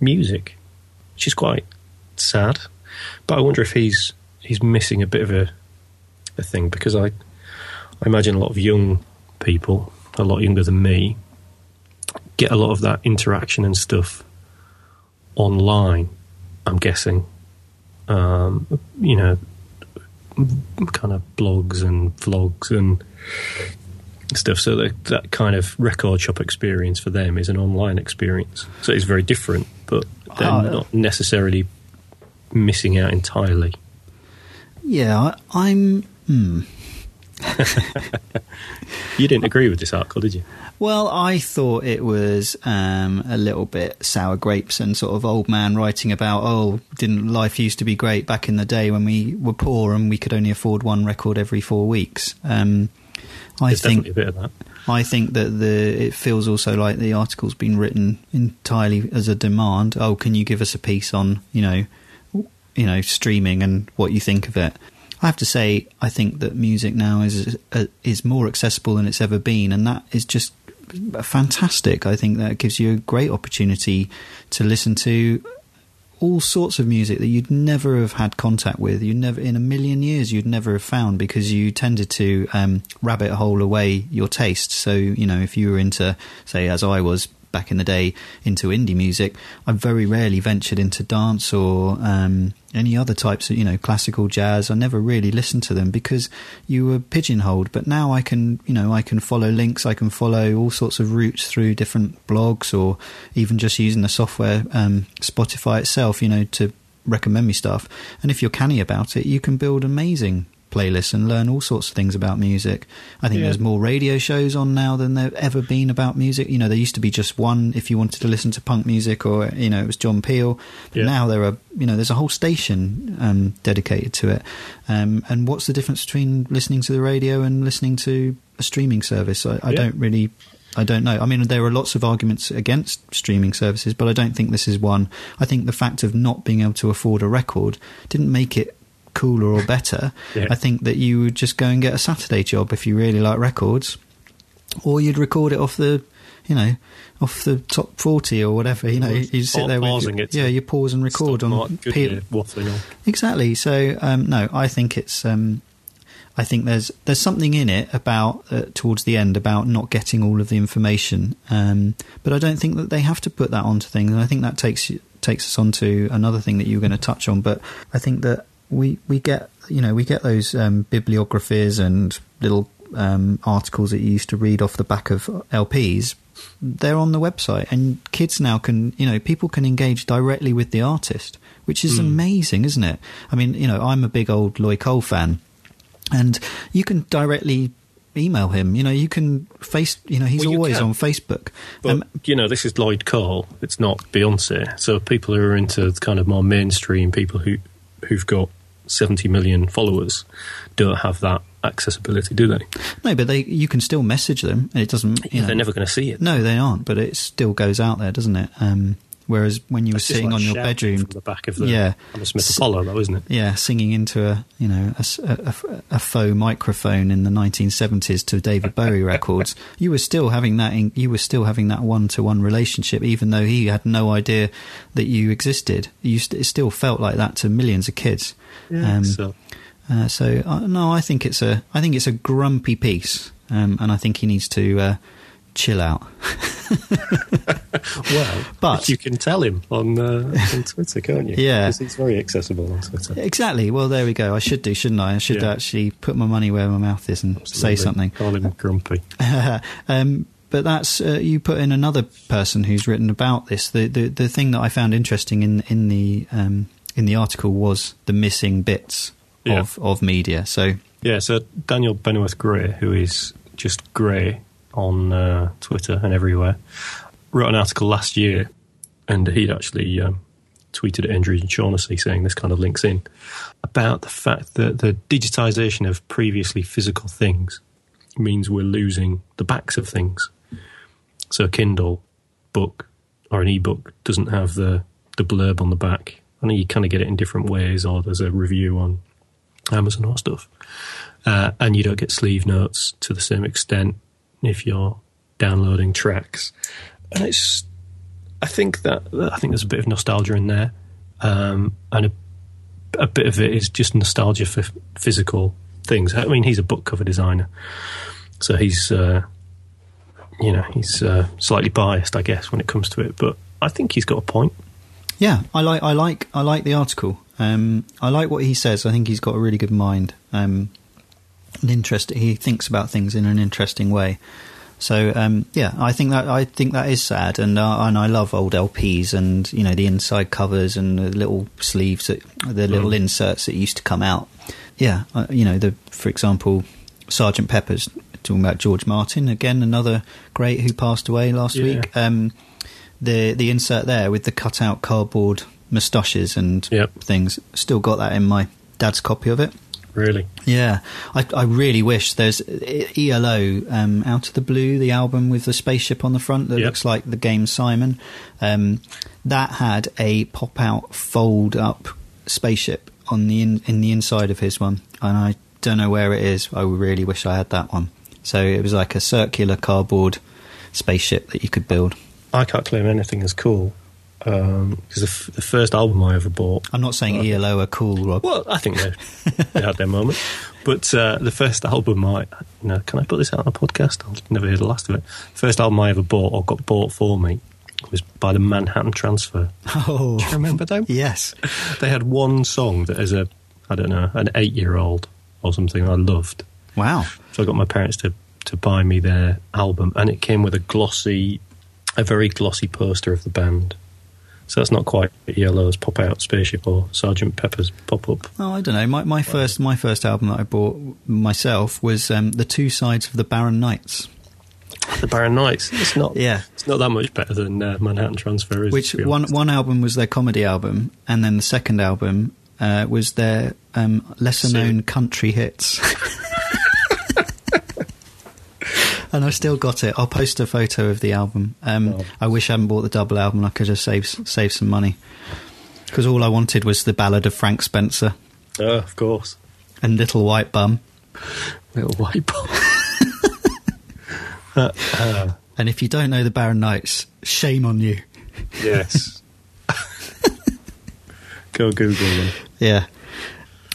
Speaker 1: music which is quite sad. But I wonder if he's he's missing a bit of a a thing because I I imagine a lot of young people a lot younger than me get a lot of that interaction and stuff online. I'm guessing, um, you know, kind of blogs and vlogs and stuff. So that that kind of record shop experience for them is an online experience. So it's very different, but they're
Speaker 2: Ah,
Speaker 1: not necessarily missing out entirely.
Speaker 2: yeah, I, I'm. Hmm. [laughs]
Speaker 1: You didn't agree with this article, did you?
Speaker 2: Well, I thought it was um, a little bit sour grapes and sort of old man writing about, oh, didn't life used to be great back in the day when we were poor and we could only afford one record every four weeks. Um, I
Speaker 1: There's
Speaker 2: think
Speaker 1: a bit of that.
Speaker 2: I think that the it feels also like the article's been written entirely as a demand. Oh, can you give us a piece on you know, you know, streaming and what you think of it? I have to say, I think that music now is uh, is more accessible than it's ever been, and that is just fantastic. I think that gives you a great opportunity to listen to all sorts of music that you'd never have had contact with. You never, in a million years, you'd never have found because you tended to um, rabbit hole away your taste. So, you know, if you were into, say, as I was, back in the day into indie music, I very rarely ventured into dance or um, any other types of you know classical jazz. I never really listened to them because you were pigeonholed. But now I can you know I can follow links, I can follow all sorts of routes through different blogs or even just using the software um, Spotify itself, you know, to recommend me stuff. And if you're canny about it, you can build amazing playlists and learn all sorts of things about music. I think
Speaker 1: Yeah.
Speaker 2: there's more radio shows on now than there ever been about music. You know, there used to be just one if you wanted to listen to punk music or you know it was John Peel.
Speaker 1: Yeah.
Speaker 2: Now there are you know there's a whole station um, dedicated to it. Um, and what's the difference between listening to the radio and listening to a streaming service? I, I
Speaker 1: Yeah.
Speaker 2: don't really. I don't know. I mean, there are lots of arguments against streaming services, but I don't think this is one. I think the fact of not being able to afford a record didn't make it cooler or better.
Speaker 1: Yeah.
Speaker 2: I think that you would just go and get a Saturday job if you really like records, or you'd record it off the, you know, off the top forty or whatever. You know, you sit there
Speaker 1: pausing
Speaker 2: with
Speaker 1: it
Speaker 2: yeah, you pause and record on
Speaker 1: Mark
Speaker 2: P-
Speaker 1: on.
Speaker 2: Exactly. So um, no, I think it's. Um, I think there's there's something in it about uh, towards the end about not getting all of the information, um, but I don't think that they have to put that onto things. And I think that takes you- takes us on to another thing that you were going to touch on. But I think that we we get you know we get those um, bibliographies and little um, articles that you used to read off the back of LPs. They're on the website, and kids now can you know people can engage directly with the artist, which is amazing, isn't it? I mean, you know, I'm a big old Lloyd Cole fan, and you can directly email him. You know, you can face. You know, he's
Speaker 1: Well, you
Speaker 2: always
Speaker 1: can.
Speaker 2: on Facebook.
Speaker 1: But
Speaker 2: Um,
Speaker 1: you know, this is Lloyd Cole. It's not Beyonce. So people who are into kind of more mainstream, people who who've got seventy million followers, don't have that accessibility, do they?
Speaker 2: no, but they you can still message them. and It doesn't. You know,
Speaker 1: They're never going to see it.
Speaker 2: No, they aren't. But it still goes out there, doesn't it? Um, whereas when you were sitting
Speaker 1: like
Speaker 2: on your bedroom,
Speaker 1: the back of the
Speaker 2: Yeah. S-
Speaker 1: Apollo, though, isn't it?
Speaker 2: yeah, singing into a you know a faux microphone in the 1970s to David Bowie records, you were still having that. In, you were still having that one-to-one relationship, even though he had no idea that you existed. You st- it still felt like that to millions of kids. Um,
Speaker 1: so
Speaker 2: Uh, so uh, no, I think it's a I think it's a grumpy piece, um, and I think he needs to uh, chill out. [laughs]
Speaker 1: well,
Speaker 2: but-
Speaker 1: you can tell him on uh, on Twitter, can't you?
Speaker 2: Yeah.
Speaker 1: because he's very accessible on Twitter.
Speaker 2: Exactly. Well, there we go. I should do, shouldn't I? I should
Speaker 1: Yeah.
Speaker 2: actually put my money where my mouth is and say
Speaker 1: Absolutely.
Speaker 2: something.
Speaker 1: Call him grumpy. [laughs]
Speaker 2: um, but that's uh, you put in another person who's written about this. The the, the thing that I found interesting in in the um, in the article was the missing bits
Speaker 1: Yeah.
Speaker 2: of of media. So
Speaker 1: Yeah, so Daniel Benneworth Gray, who is just Gray on uh, Twitter and everywhere, wrote an article last year, and he'd actually um, tweeted at Adrian Shaughnessy saying this kind of links in about the fact that the digitisation of previously physical things means we're losing the backs of things. So a Kindle book or an ebook doesn't have the, the blurb on the back. I know you kind of get it in different ways, or there's a review on Amazon or stuff. Uh, and you don't get sleeve notes to the same extent if you're downloading tracks. And it's, I think that I think there's a bit of nostalgia in there, um, and a, a bit of it is just nostalgia for physical things. I mean, he's a book cover designer, so he's, uh, you know, he's uh, slightly biased, I guess, when it comes to it. But I think he's got a point.
Speaker 2: yeah, I like I like I like the article. Um, I like what he says. I think he's got a really good mind. Um, an interest. He thinks about things in an interesting way. So um, yeah, I think that I think that is sad, and uh, and I love old LPs and you know the inside covers and the little sleeves, that, the little
Speaker 1: Mm.
Speaker 2: inserts that used to come out. Yeah, uh, you know the for example, Sergeant Pepper's talking about George Martin again, another great who passed away last
Speaker 1: Yeah.
Speaker 2: week. Um, the the insert there with the cutout cardboard moustaches and
Speaker 1: Yep.
Speaker 2: things, still got that in my dad's copy of it.
Speaker 1: Really,
Speaker 2: Yeah, I, I really wish there's ELO um, Out of the Blue, the album with the spaceship on the front that
Speaker 1: Yep.
Speaker 2: looks like the game Simon. Um, that had a pop out, fold up spaceship on the in, in the inside of his one, and I don't know where it is. I really wish I had that one. So it was like a circular cardboard spaceship that you could build.
Speaker 1: I can't claim anything as cool because the, f- the first album I ever bought
Speaker 2: I'm not saying
Speaker 1: Okay.
Speaker 2: ELO are cool, Rob.
Speaker 1: Well, I think they, they had their moment. But uh, the first album I, you know, can I put this out on a podcast? I'll never hear the last of it. First album I ever bought or got bought for me was by the Manhattan Transfer. [laughs]
Speaker 2: Oh,
Speaker 1: Do you remember them?
Speaker 2: yes.
Speaker 1: They had one song that, as a I don't know, an eight-year-old or something, I loved.
Speaker 2: Wow.
Speaker 1: So I got my parents to to buy me their album, and it came with a glossy, a very glossy poster of the band. So that's not quite yellow as Pop Out Spaceship or Sergeant Pepper's Pop Up.
Speaker 2: Oh, I don't know. My my first my first album that I bought myself was um, the two sides of the Barron Knights.
Speaker 1: The Barron Knights. It's not.
Speaker 2: Yeah.
Speaker 1: It's not that much better than uh, Manhattan Transfer. Is,
Speaker 2: which one one album was their comedy album, and then the second album uh, was their um, lesser known country hits. [laughs] and I still got it. I'll post a photo of the album. Um,
Speaker 1: Oh.
Speaker 2: I wish I hadn't bought the double album. I could have saved saved some money because all I wanted was the ballad of Frank Spencer
Speaker 1: Oh, of course.
Speaker 2: and Little White Bum.
Speaker 1: Little white ball. [laughs]
Speaker 2: And if you don't know the Barron Knights, shame on you.
Speaker 1: yes. [laughs] Go Google them.
Speaker 2: Yeah.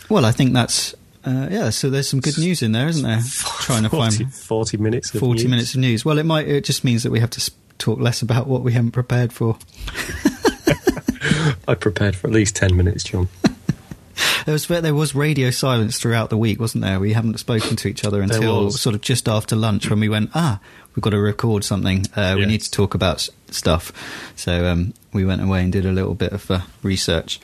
Speaker 2: Well, I think that's uh, yeah. So there's some good news in there, isn't there? Trying to
Speaker 1: 40,
Speaker 2: find
Speaker 1: 40 minutes. Of
Speaker 2: 40
Speaker 1: news.
Speaker 2: minutes of news. Well, it might. It just means that we have to talk less about what we haven't prepared for. [laughs]
Speaker 1: I prepared for at least ten minutes, Jon. [laughs]
Speaker 2: There was there was radio silence throughout the week, wasn't there? We haven't spoken to each other until sort of just after lunch when we went. Ah, we've got to record something. Uh, We
Speaker 1: Yeah.
Speaker 2: need to talk about stuff. So um, we went away and did a little bit of uh, research.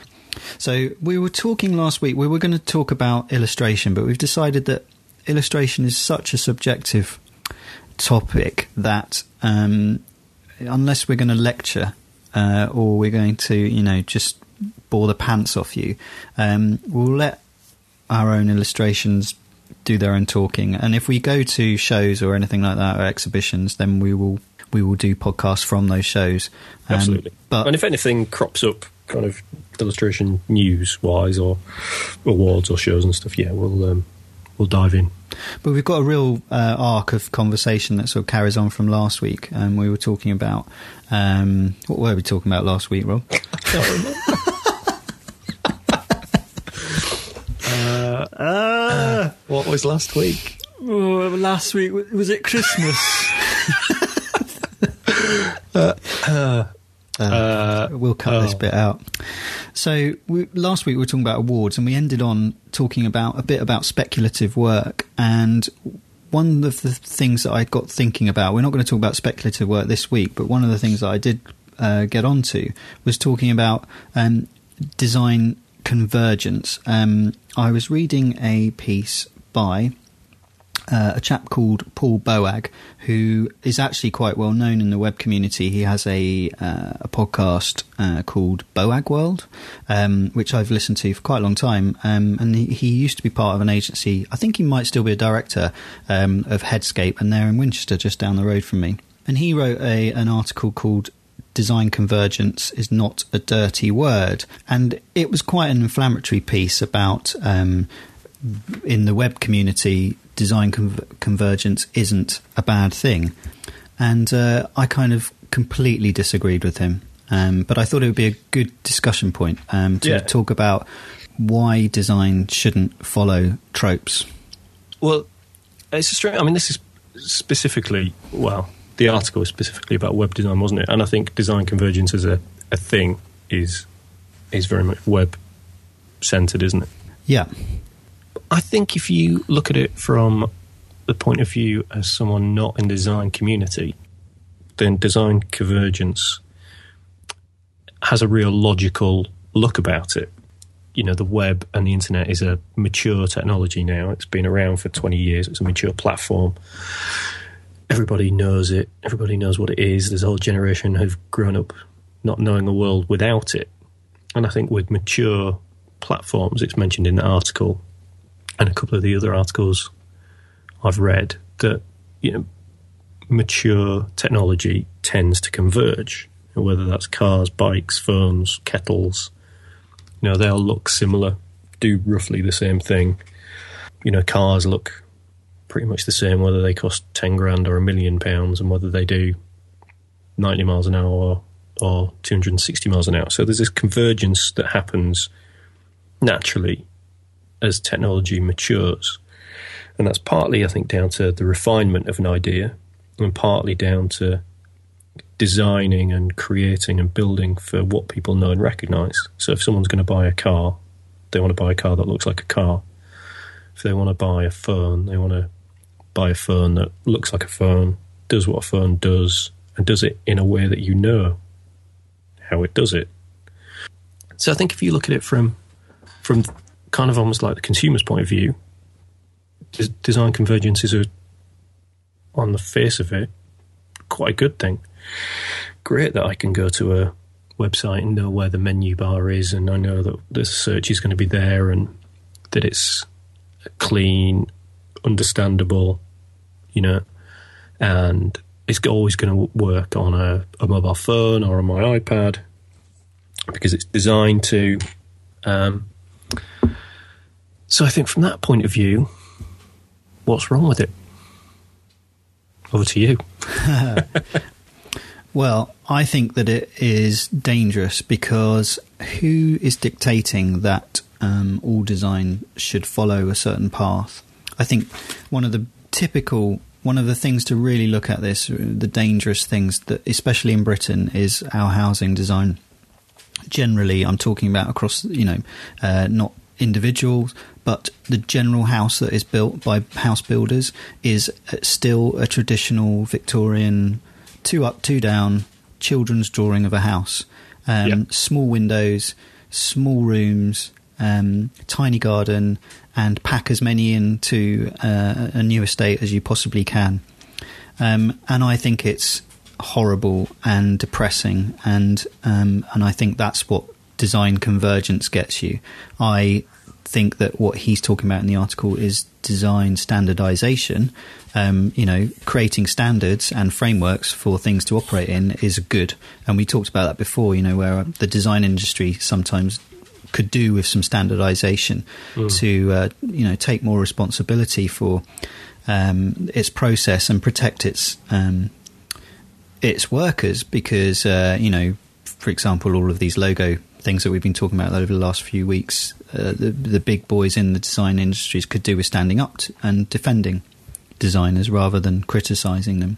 Speaker 2: So we were talking last week. We were going to talk about illustration, but we've decided that illustration is such a subjective topic that um, unless we're going to lecture uh, or we're going to, you know, just bore the pants off you, um, we'll let our own illustrations do their own talking. And if we go to shows or anything like that or exhibitions, then we will we will do podcasts from those shows. Um,
Speaker 1: Absolutely.
Speaker 2: But
Speaker 1: and if anything crops up, kind of illustration news wise, or awards or shows and stuff, yeah, we'll um, we'll dive in.
Speaker 2: But we've got a real uh, arc of conversation that sort of carries on from last week. Um, we were talking about um, what were we talking about last week, Rob? [laughs]
Speaker 1: Uh, what was last week?
Speaker 2: Oh, last week was it Christmas? [laughs]
Speaker 1: Uh,
Speaker 2: we'll cut this
Speaker 1: oh.
Speaker 2: bit out. So we, last week we were talking about awards, and we ended on talking about a bit about speculative work. And one of the things that I got thinking about, we're not going to talk about speculative work this week, but one of the things that I did uh, get onto was talking about um, design convergence. Um, I was reading a piece by uh, a chap called Paul Boag, who is actually quite well known in the web community. He has a uh, a podcast uh, called Boag World, um, which I've listened to for quite a long time. Um, and he, he used to be part of an agency. I think he might still be a director um, of Headscape, and they're in Winchester, just down the road from me. And he wrote a an article called design convergence is not a dirty word. And it was quite an inflammatory piece about, um, in the web community, design con- convergence isn't a bad thing. And uh, I kind of completely disagreed with him. Um, but I thought it would be a good discussion point um, to
Speaker 1: Yeah.
Speaker 2: talk about why design shouldn't follow tropes.
Speaker 1: Well, it's a strange. I mean, this is specifically well, the article was specifically about web design, wasn't it? And I think design convergence as a, a thing is is very much web centered, isn't it?
Speaker 2: Yeah.
Speaker 1: I think if you look at it from the point of view as someone not in the design community, then design convergence has a real logical look about it. You know, the web and the internet is a mature technology now. It's been around for 20 years. It's a mature platform. Everybody knows it. Everybody knows what it is. There's a whole generation who've grown up not knowing a world without it. And I think with mature platforms, it's mentioned in the article, and a couple of the other articles I've read that you know mature technology tends to converge, whether that's cars, bikes, phones, kettles. You know, they all look similar, do roughly the same thing. You know, cars look pretty much the same, whether they cost ten grand or a million pounds, and whether they do ninety miles an hour or, or two hundred and sixty miles an hour. So there's this convergence that happens naturally as technology matures. And that's partly, I think, down to the refinement of an idea, and partly down to designing and creating and building for what people know and recognise. So if someone's going to buy a car, they want to buy a car that looks like a car. If they want to buy a phone, they want to buy a phone that looks like a phone, does what a phone does, and does it in a way that you know how it does it. So I think if you look at it from from kind of almost like the consumer's point of view, des- design convergence is a on the face of it quite a good thing. Great that I can go to a website and know where the menu bar is, and I know that the search is going to be there, and that it's clean, understandable, you know, and it's always going to work on a, a mobile phone or on my iPad because it's designed to. Um, so I think from that point of view, what's wrong with it? Over to you. [laughs]
Speaker 2: Well, I think that it is dangerous because who is dictating that um, all design should follow a certain path? I think one of the typical, one of the things to really look at this, the dangerous things that, especially in Britain, is our housing design. Generally, I'm talking about across, you know, uh, not individuals, but the general house that is built by house builders is uh, still a traditional Victorian two up, two down children's drawing of a house. Um,
Speaker 1: Yeah.
Speaker 2: Small windows, small rooms, um, tiny garden, and pack as many into uh, a new estate as you possibly can. Um, and I think it's horrible and depressing, and um, and I think that's what design convergence gets you. I think that what he's talking about in the article is design standardization. Um, you know, creating standards and frameworks for things to operate in is good, and we talked about that before. You know, where the design industry sometimes could do with some standardization to uh, you know take more responsibility for um, its process and protect its um, its workers because uh, you know for example all of these logo things that we've been talking about over the last few weeks uh, the, the big boys in the design industries could do with standing up to, and defending designers rather than criticizing them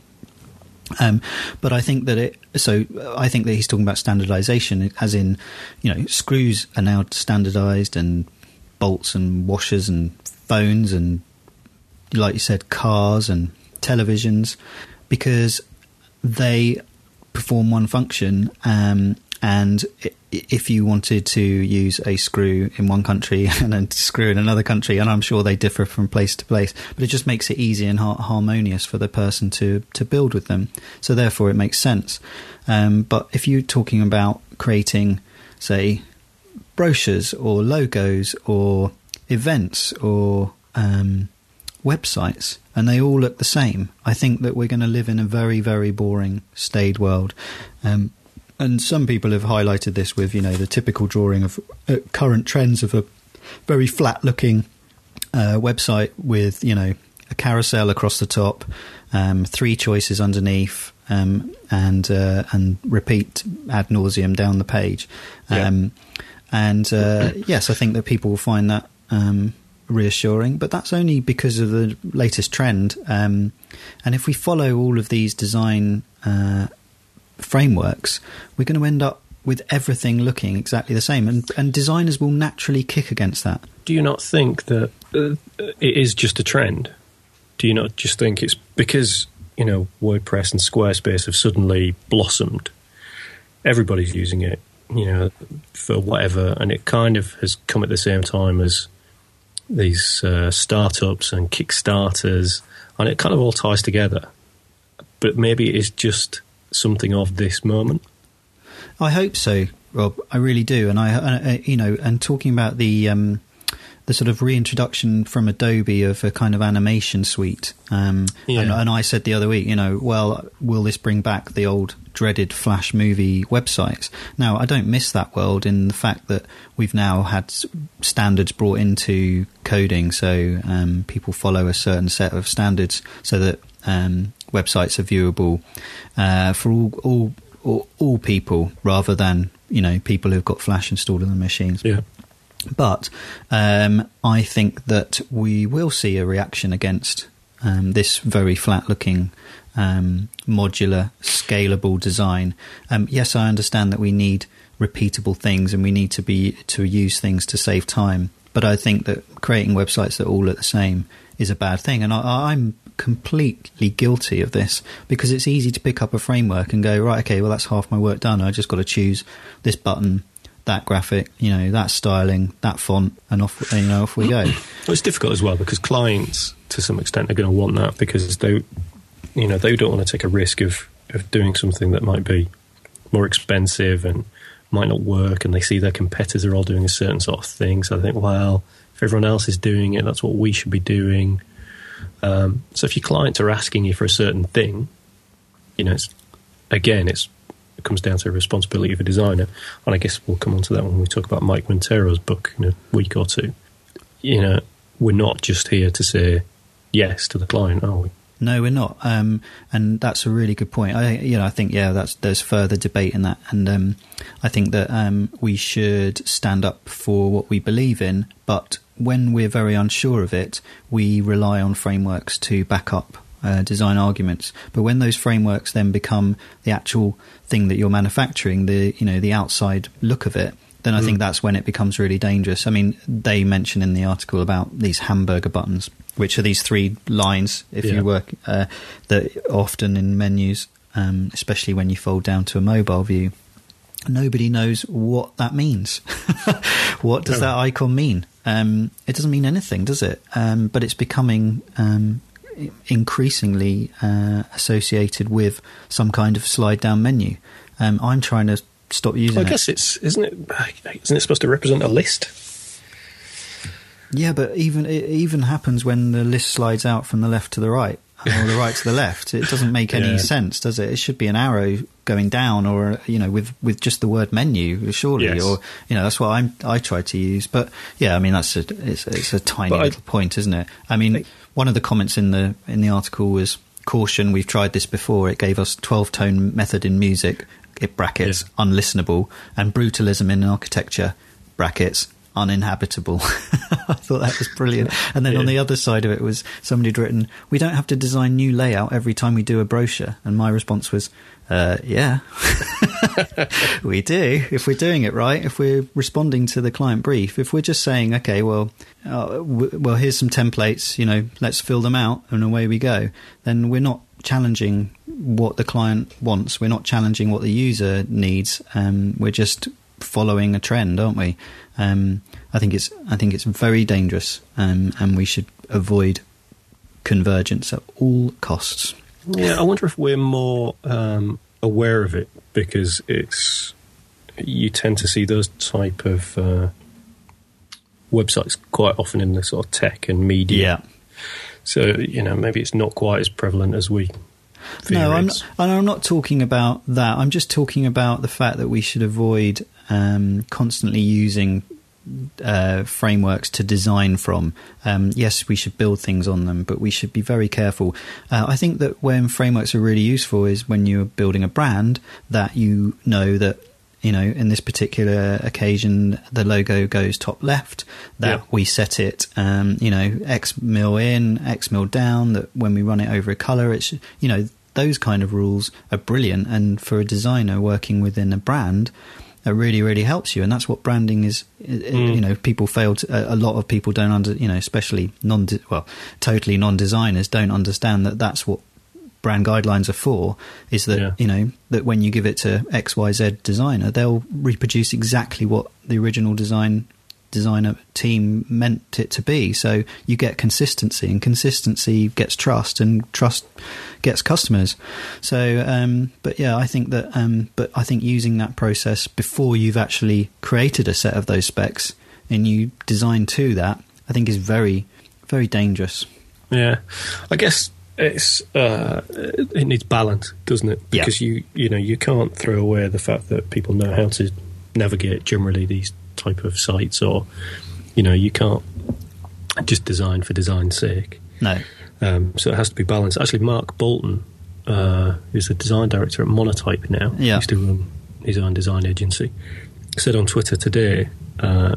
Speaker 2: um, but I think that it. So I think that he's talking about standardization, as in, you know, screws are now standardized, and bolts and washers and phones and, like you said, cars and televisions, because they perform one function. Um, and i- if you wanted to use a screw in one country [laughs] and a screw in another country, and I'm sure they differ from place to place, but it just makes it easy and har- harmonious for the person to, to build with them. So therefore, it makes sense. Um, but if you're talking about creating, say, brochures or logos or events or um, websites and they all look the same, I think that we're going to live in a very, very boring, staid world. Um, and some people have highlighted this with, you know, the typical drawing of uh, current trends of a very flat looking uh, website with, you know, a carousel across the top, um, three choices underneath, um, and uh, and repeat ad nauseum down the page.
Speaker 1: Yeah.
Speaker 2: Um, and uh, [clears throat] yes, I think that people will find that um, reassuring, but that's only because of the latest trend. Um, and if we follow all of these design uh, frameworks, we're going to end up with everything looking exactly the same, and, and designers will naturally kick against that.
Speaker 1: Do you not think that uh, it is just a trend? Do you not just think it's because you know WordPress and Squarespace have suddenly blossomed? Everybody's using it, you know, for whatever, and it kind of has come at the same time as these uh, startups and Kickstarters, and it kind of all ties together. But maybe it is just something of this moment.
Speaker 2: I hope so, Rob. I really do. And I, uh, you know, and talking about the um, the sort of reintroduction from Adobe of a kind of animation suite. Um,
Speaker 1: Yeah.
Speaker 2: and, and I said the other week, you know, well, will this bring back the old dreaded Flash movie websites? Now, I don't miss that world in the fact that we've now had standards brought into coding, so um, people follow a certain set of standards, so that um, websites are viewable uh, for all, all all all people rather than you know people who've got Flash installed in their machines.
Speaker 1: Yeah.
Speaker 2: But um, I think that we will see a reaction against um, this very flat looking um, modular, scalable design. Um, yes, I understand that we need repeatable things and we need to be to use things to save time. But I think that creating websites that all look the same is a bad thing, and I, I'm completely guilty of this because it's easy to pick up a framework and go right. Okay, well that's half my work done. I just got to choose this button, that graphic, you know, that styling, that font, and off you know off we go.
Speaker 1: Well, it's difficult as well because clients, to some extent, are going to want that because they, you know, they don't want to take a risk of of doing something that might be more expensive and might not work, and they see their competitors are all doing a certain sort of thing. So they think, well, if everyone else is doing it, that's what we should be doing. Um, so if your clients are asking you for a certain thing, you know, it's, again, it's it comes down to responsibility of a designer, and I guess we'll come on to that when we talk about Mike Monteiro's book in a week or two. You know, we're not just here to say yes to the client, are we?
Speaker 2: No, we're not, um, and that's a really good point. I, you know, I think yeah, that's there's further debate in that, and um, I think that um, we should stand up for what we believe in. But when we're very unsure of it, we rely on frameworks to back up uh, design arguments. But when those frameworks then become the actual thing that you're manufacturing, the you know the outside look of it, then I
Speaker 1: Mm.
Speaker 2: think that's when it becomes really dangerous. I mean, they mention in the article about these hamburger buttons, which are these three lines, if
Speaker 1: Yeah.
Speaker 2: you work, uh, that often in menus, um, especially when you fold down to a mobile view, nobody knows what that means. [laughs] what does
Speaker 1: No.
Speaker 2: that icon mean? Um, it doesn't mean anything, does it? Um, but it's becoming um, increasingly uh, associated with some kind of slide down menu. Um, I'm trying to stop using
Speaker 1: Well, I
Speaker 2: it.
Speaker 1: guess it's isn't it isn't it supposed to represent a list?
Speaker 2: Yeah, but even it even happens when the list slides out from the left to the right or the right to the left. It doesn't make any [laughs]
Speaker 1: Yeah.
Speaker 2: sense, does it? It should be an arrow going down, or you know, with with just the word menu, surely,
Speaker 1: Yes.
Speaker 2: or you know, that's what I'm I try to use. But yeah, I mean, that's a it's, it's a tiny
Speaker 1: But I-
Speaker 2: little point, isn't it? I mean, one of the comments in the in the article was caution. We've tried this before. It gave us twelve tone method in music. It brackets
Speaker 1: Yeah.
Speaker 2: unlistenable and brutalism in architecture brackets uninhabitable. [laughs] I thought that was brilliant. And then on the other side of it was somebody had written, "We don't have to design new layout every time we do a brochure." And my response was, uh, "Yeah, [laughs] we do. If we're doing it right, if we're responding to the client brief, if we're just saying, okay, well, uh, w- well, here's some templates, you know, let's fill them out, and away we go, then we're not." Challenging what the client wants, we're not challenging what the user needs. Um, we're just following a trend, aren't we? Um, I think it's I think it's very dangerous, um, and we should avoid convergence at all costs.
Speaker 1: Yeah, I wonder if we're more um, aware of it because it's you tend to see those type of uh, websites quite often in the sort of tech and media. Yeah. So you know maybe it's not quite as prevalent as we.
Speaker 2: No, I'm not, and I'm not talking about that. I'm just talking about the fact that we should avoid um, constantly using uh, frameworks to design from. Um, yes, we should build things on them, but we should be very careful. Uh, I think that when frameworks are really useful is when you're building a brand that you know that. You know, in this particular occasion, the logo goes top left. That
Speaker 1: Yeah.
Speaker 2: we set it, um, you know, X mil in, X mil down. That when we run it over a color, it's you know those kind of rules are brilliant. And for a designer working within a brand, that really really helps you. And that's what branding is.
Speaker 1: Mm.
Speaker 2: You know, people fail. To, a, a lot of people don't under. You know, especially non well, totally non designers don't understand that that's what brand guidelines are for is that
Speaker 1: Yeah.
Speaker 2: you know that when you give it to XYZ designer they'll reproduce exactly what the original design designer team meant it to be so you get consistency and consistency gets trust and trust gets customers so um but yeah I think that um but I think using that process before you've actually created a set of those specs and you design to that I think is very very dangerous
Speaker 1: Yeah, I guess it's uh, it needs balance, doesn't it?
Speaker 2: Yeah.
Speaker 1: Because you you know you can't throw away the fact that people know how to navigate generally these type of sites, or you know you can't just design for design's sake.
Speaker 2: no
Speaker 1: Um, so it has to be balanced. Actually, Mark Boulton, uh, who's the design director at Monotype now,
Speaker 2: Yeah.
Speaker 1: used to run his own design agency, said on Twitter today, uh,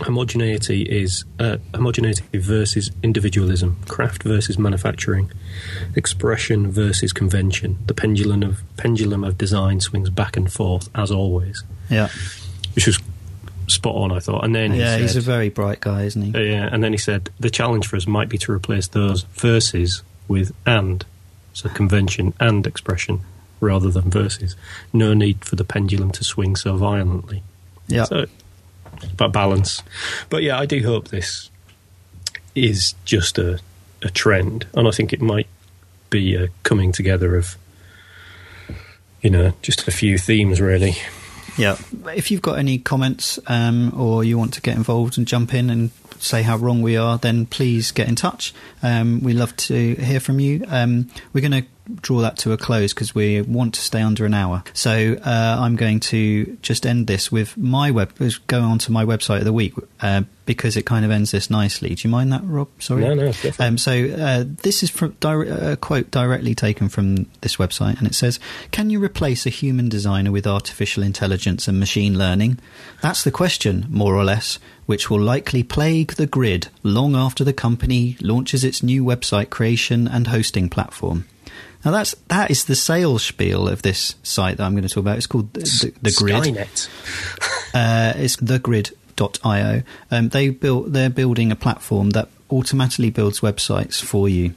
Speaker 1: homogeneity is uh, homogeneity versus individualism, craft versus manufacturing, expression versus convention. The pendulum of pendulum of design swings back and forth as always,
Speaker 2: Yeah,
Speaker 1: which was spot on, I thought. And then he
Speaker 2: yeah,
Speaker 1: said,
Speaker 2: he's a very bright guy, isn't he?
Speaker 1: yeah, and then he said the challenge for us might be to replace those verses with and, so convention and expression rather than verses. No need for the pendulum to swing so violently.
Speaker 2: Yeah,
Speaker 1: So, but balance. But yeah, I do hope this is just a, a trend, and I think it might be a coming together of, you know, just a few themes really.
Speaker 2: Yeah. If you've got any comments um, or you want to get involved and jump in and say how wrong we are, then please get in touch. Um, we love to hear from you. Um, we're going to draw that to a close because we want to stay under an hour. So uh, I'm going to just end this with my web. Go on to my website of the week uh, because it kind of ends this nicely. Do you mind that, Rob? Sorry.
Speaker 1: No, no, definitely.
Speaker 2: Um, so uh, this is from dire- a quote directly taken from this website, and it says, "Can you replace a human designer with artificial intelligence and machine learning? That's the question, more or less, which will likely plague the grid long after the company launches its new website creation and hosting platform." Now that's that is the sales spiel of this site that I'm going to talk about. It's called the, the, the Grid.
Speaker 1: Skynet. [laughs]
Speaker 2: Uh, it's thegrid.io. Um, they built. They're building a platform that automatically builds websites for you.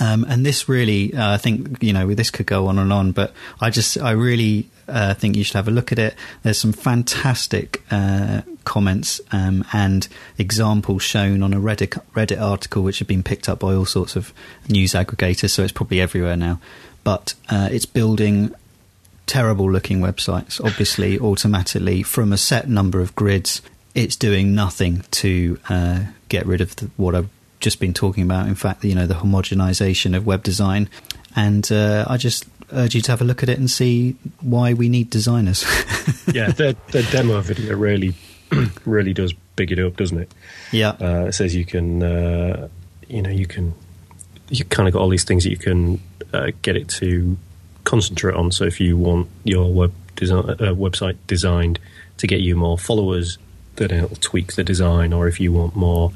Speaker 2: Um, and this really, uh, I think, you know, this could go on and on, but I just, I really uh, think you should have a look at it. There's some fantastic uh, comments um, and examples shown on a Reddit, Reddit article, which have been picked up by all sorts of news aggregators, so it's probably everywhere now. But uh, it's building terrible looking websites, obviously, [laughs] automatically from a set number of grids. It's doing nothing to uh, get rid of the, what I've just been talking about. In fact, you know, the homogenization of web design. And uh, I just urge you to have a look at it and see why we need designers. [laughs]
Speaker 1: yeah, their, their demo video really, [clears throat] really does big it up, doesn't it?
Speaker 2: yeah.
Speaker 1: Uh, it says you can, uh, you know, you can, you kind of got all these things that you can uh, get it to concentrate on. So if you want your web design, uh, website designed to get you more followers, then it'll tweak the design. Or if you want more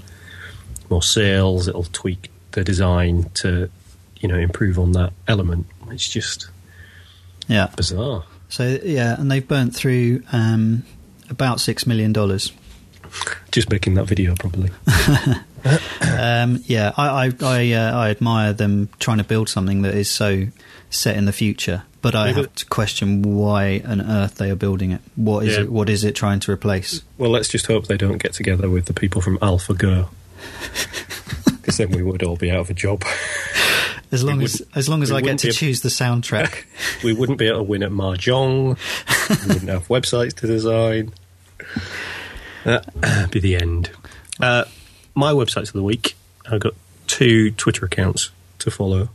Speaker 1: more sales, it'll tweak the design to, you know, improve on that element. It's just
Speaker 2: yeah.
Speaker 1: bizarre.
Speaker 2: So, yeah, and they've burnt through um, about $6 million.
Speaker 1: Just making that video, probably. [laughs]
Speaker 2: Um, yeah, I I I, uh, I admire them trying to build something that is so set in the future, but I
Speaker 1: Yeah,
Speaker 2: have
Speaker 1: but-
Speaker 2: to question why on earth they are building it. What is
Speaker 1: Yeah.
Speaker 2: it? What is it trying to replace?
Speaker 1: Well, let's just hope they don't get together with the people from AlphaGo. Because then we would all be out of a job.
Speaker 2: As long
Speaker 1: We
Speaker 2: as as long as I get to
Speaker 1: ab-
Speaker 2: choose the soundtrack. [laughs]
Speaker 1: We wouldn't be able to win at Mahjong. we wouldn't have websites to design. That'd [clears throat] be the end. Uh, my websites of the week, I've got two Twitter accounts to follow.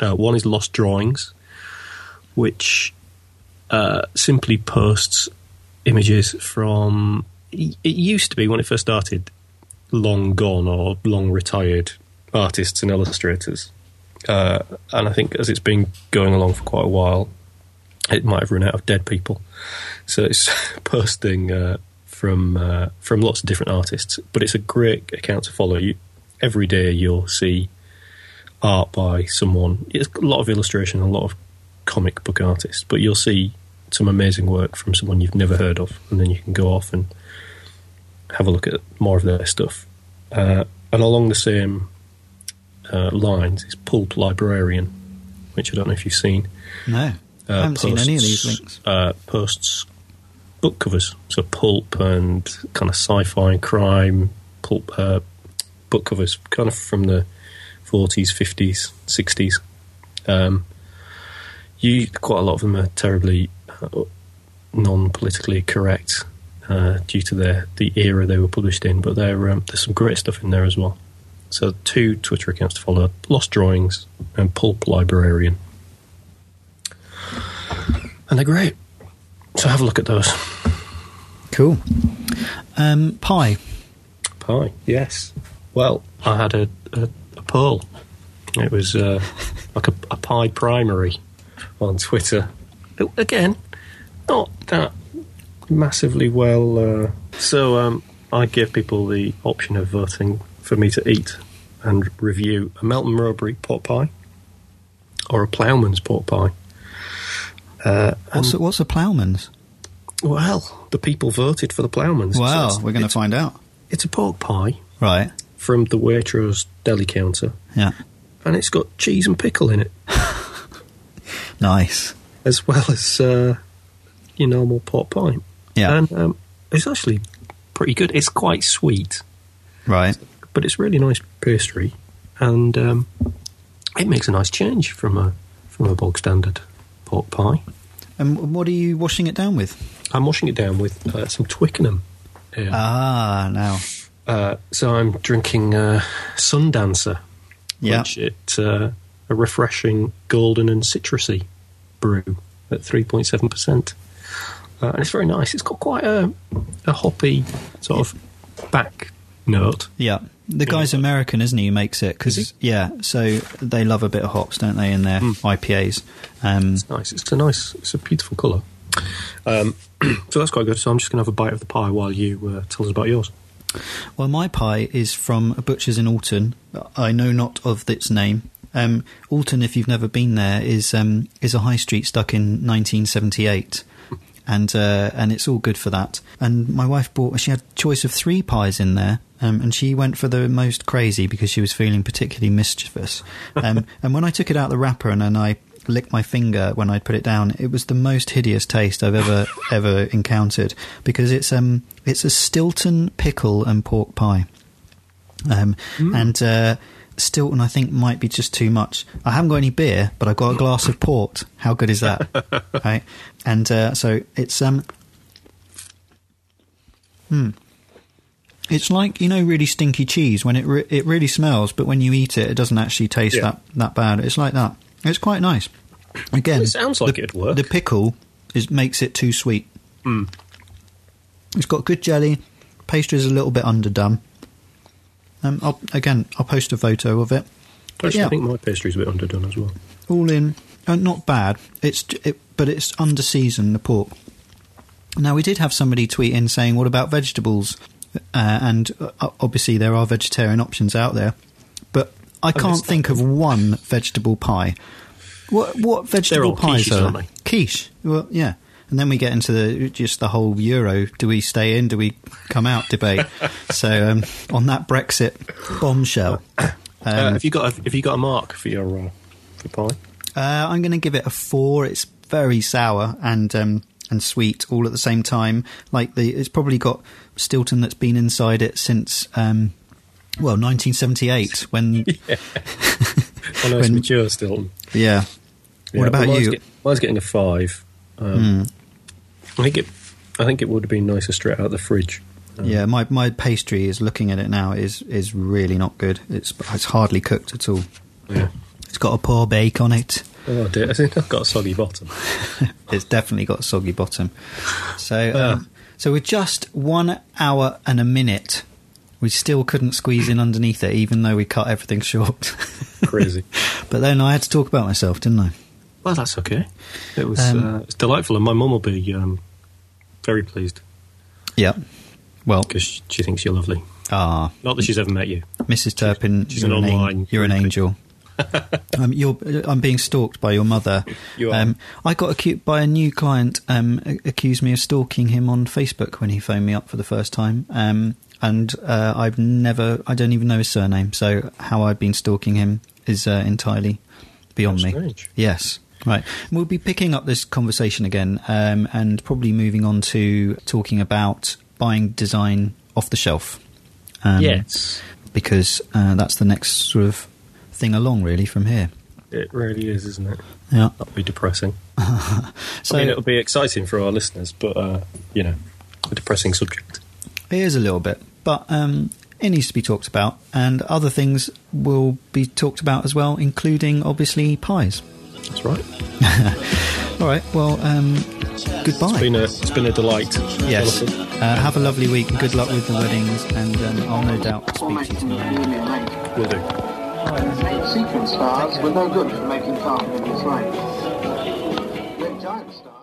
Speaker 1: Uh, one is Lost Drawings, which uh, simply posts images from. It used to be when it first started, long gone or long retired artists and illustrators. Uh, and I think as it's been going along for quite a while, it might have run out of dead people. So it's [laughs] posting uh, from uh, from lots of different artists, but it's a great account to follow. You every day you'll see art by someone. It's a lot of illustration, a lot of comic book artists, but you'll see some amazing work from someone you've never heard of, and then you can go off and have a look at more of their stuff. Uh, and along the same uh, lines is Pulp Librarian, which I don't know if you've seen.
Speaker 2: No, I
Speaker 1: Uh,
Speaker 2: haven't seen any of these
Speaker 1: posts-
Speaker 2: links.
Speaker 1: Uh, posts book covers, so pulp and kind of sci-fi and crime pulp uh, book covers, kind of from the forties, fifties, sixties. Um, you quite a lot of them are terribly uh, non-politically correct uh, due to their the era they were published in, but there um, there's some great stuff in there as well. So two Twitter accounts to follow: Lost Drawings and Pulp Librarian and they're great. So have a look at those.
Speaker 2: Cool. Um, pie.
Speaker 1: Pie, yes. Well, I had a, a, a poll. It was uh, [laughs] like a, a pie primary on Twitter. Again, not that massively well. Uh, so um, I give people the option of voting for me to eat and review a Melton Mowbray pork pie or a Ploughman's pork pie. Uh,
Speaker 2: What's a, what's a ploughman's?
Speaker 1: well, the people voted for the Ploughman's. So
Speaker 2: Wow, we're going to find out.
Speaker 1: It's a pork pie
Speaker 2: Right.
Speaker 1: from the Waitrose deli counter,
Speaker 2: Yeah.
Speaker 1: and it's got cheese and pickle in it, [laughs]
Speaker 2: Nice.
Speaker 1: as well as uh, your normal pork pie.
Speaker 2: Yeah.
Speaker 1: And um, it's actually pretty good. It's quite sweet,
Speaker 2: right.
Speaker 1: but it's really nice pastry, and um, it makes a nice change from a from a bog standard pork pie.
Speaker 2: And what are you washing it down with?
Speaker 1: I'm washing it down with uh, some Twickenham. here.
Speaker 2: Ah, now.
Speaker 1: Uh, so I'm drinking uh, Sundancer,
Speaker 2: Yeah.
Speaker 1: which it uh, a refreshing golden and citrusy brew at 3.7 percent, uh, and it's very nice. It's got quite a, a hoppy sort of back note.
Speaker 2: Yeah. The guy's American, isn't he, who makes it? Because, yeah, so they love a bit of hops, don't they, in their IPAs? Um,
Speaker 1: It's nice. It's a nice. It's a beautiful colour. Um, [clears throat] so that's quite good. So I'm just going to have a bite of the pie while you uh, tell us about yours.
Speaker 2: well, my pie is from a butcher's in Alton. I know not of its name. Um, Alton, if you've never been there, is um, is a high street stuck in 1978. And uh, and it's all good for that. And my wife bought. She had a choice of three pies in there, um, and she went for the most crazy because she was feeling particularly mischievous. Um, [laughs] and when I took it out of the wrapper and then I licked my finger when I put it down, it was the most hideous taste I've ever [laughs] ever encountered because it's um it's a Stilton pickle and pork pie. Um, and uh, Stilton, I think, might be just too much. I haven't got any beer, but I've got a glass of port. How good is that? [laughs] right, and uh, so it's um, hmm, it's like you know, really stinky cheese when it re- it really smells, but when you eat it, it doesn't actually taste
Speaker 1: Yeah.
Speaker 2: that that bad. It's like that. It's quite nice. Again,
Speaker 1: It sounds like
Speaker 2: the,
Speaker 1: it'd work.
Speaker 2: The pickle is makes it too sweet. It's got good jelly. Pastry is a little bit underdone. Um, I'll, again, I'll post a photo of it.
Speaker 1: Actually,
Speaker 2: yeah,
Speaker 1: I think my pastry's a bit underdone as well.
Speaker 2: all in, uh, not bad. It's it, but it's under seasoned the pork. Now we did have somebody tweet in saying, "What about vegetables?" Uh, and uh, obviously there are vegetarian options out there, but I can't
Speaker 1: missed that
Speaker 2: think of one vegetable pie. What what vegetable pies
Speaker 1: quiches,
Speaker 2: are quiche? Well, yeah. And then we get into the just the whole Euro. Do we stay in? Do we come out debate? [laughs] so um, on that Brexit bombshell, [coughs]
Speaker 1: uh,
Speaker 2: um,
Speaker 1: have you got a, have you got a mark for your uh, for pie?
Speaker 2: Uh, I'm going to give it a four. It's very sour and um, and sweet all at the same time. Like the, it's probably got Stilton that's been inside it since um, well 1978. [laughs] When [laughs]
Speaker 1: I know it's
Speaker 2: When-
Speaker 1: mature still.
Speaker 2: yeah. What about
Speaker 1: mine's
Speaker 2: you?
Speaker 1: Get, mine's getting a five. Um, I think it. I think it would have been nicer straight out of the fridge. Um,
Speaker 2: Yeah, my, my pastry is looking at it now is is really not good. It's it's hardly cooked at all.
Speaker 1: yeah.
Speaker 2: It's got a poor bake on it.
Speaker 1: Oh dear, I think I've got a soggy bottom. [laughs]
Speaker 2: It's definitely got a soggy bottom. So,
Speaker 1: Ah.
Speaker 2: um, so with just one hour and a minute, we still couldn't squeeze in underneath it, even though we cut everything [laughs] short.
Speaker 1: Crazy. [laughs]
Speaker 2: but then I had to talk about myself, didn't I?
Speaker 1: Well, that's okay. It was
Speaker 2: Um,
Speaker 1: uh, it's delightful, and my mum will be um, very pleased
Speaker 2: Yeah. Well,
Speaker 1: because she thinks you're lovely.
Speaker 2: ah,
Speaker 1: Not that she's ever met you.
Speaker 2: Mrs. Turpin,
Speaker 1: she's
Speaker 2: you're
Speaker 1: an
Speaker 2: an, an- you're an angel. [laughs] um, you're, I'm being stalked by your mother.
Speaker 1: You are.
Speaker 2: Um, I got accused by a new client. Um, accused me of stalking him on Facebook when he phoned me up for the first time. Um, and uh, I've never, I don't even know his surname. So how I've been stalking him is uh, entirely beyond
Speaker 1: How
Speaker 2: me.
Speaker 1: strange.
Speaker 2: Yes. Right. We'll be picking up this conversation again um, and probably moving on to talking about buying design off the shelf. Um,
Speaker 1: yes,
Speaker 2: Because uh, that's the next sort of thing along, really, from here.
Speaker 1: it really is, isn't it?
Speaker 2: Yeah.
Speaker 1: That'll be depressing. [laughs]
Speaker 2: So
Speaker 1: I mean, it'll be exciting for our listeners, but uh, you know, a depressing subject.
Speaker 2: it is a little bit, but um, it needs to be talked about, and other things will be talked about as well, including obviously pies.
Speaker 1: That's right. [laughs]
Speaker 2: All right. Well, um, goodbye.
Speaker 1: It's been a it's been a delight.
Speaker 2: yes. Uh, have a lovely week. and Good luck with the weddings, and um, I'll no doubt speak to you tomorrow.
Speaker 1: Will do.
Speaker 3: Sequence stars were no good for making carpet in this range. Red giant stars.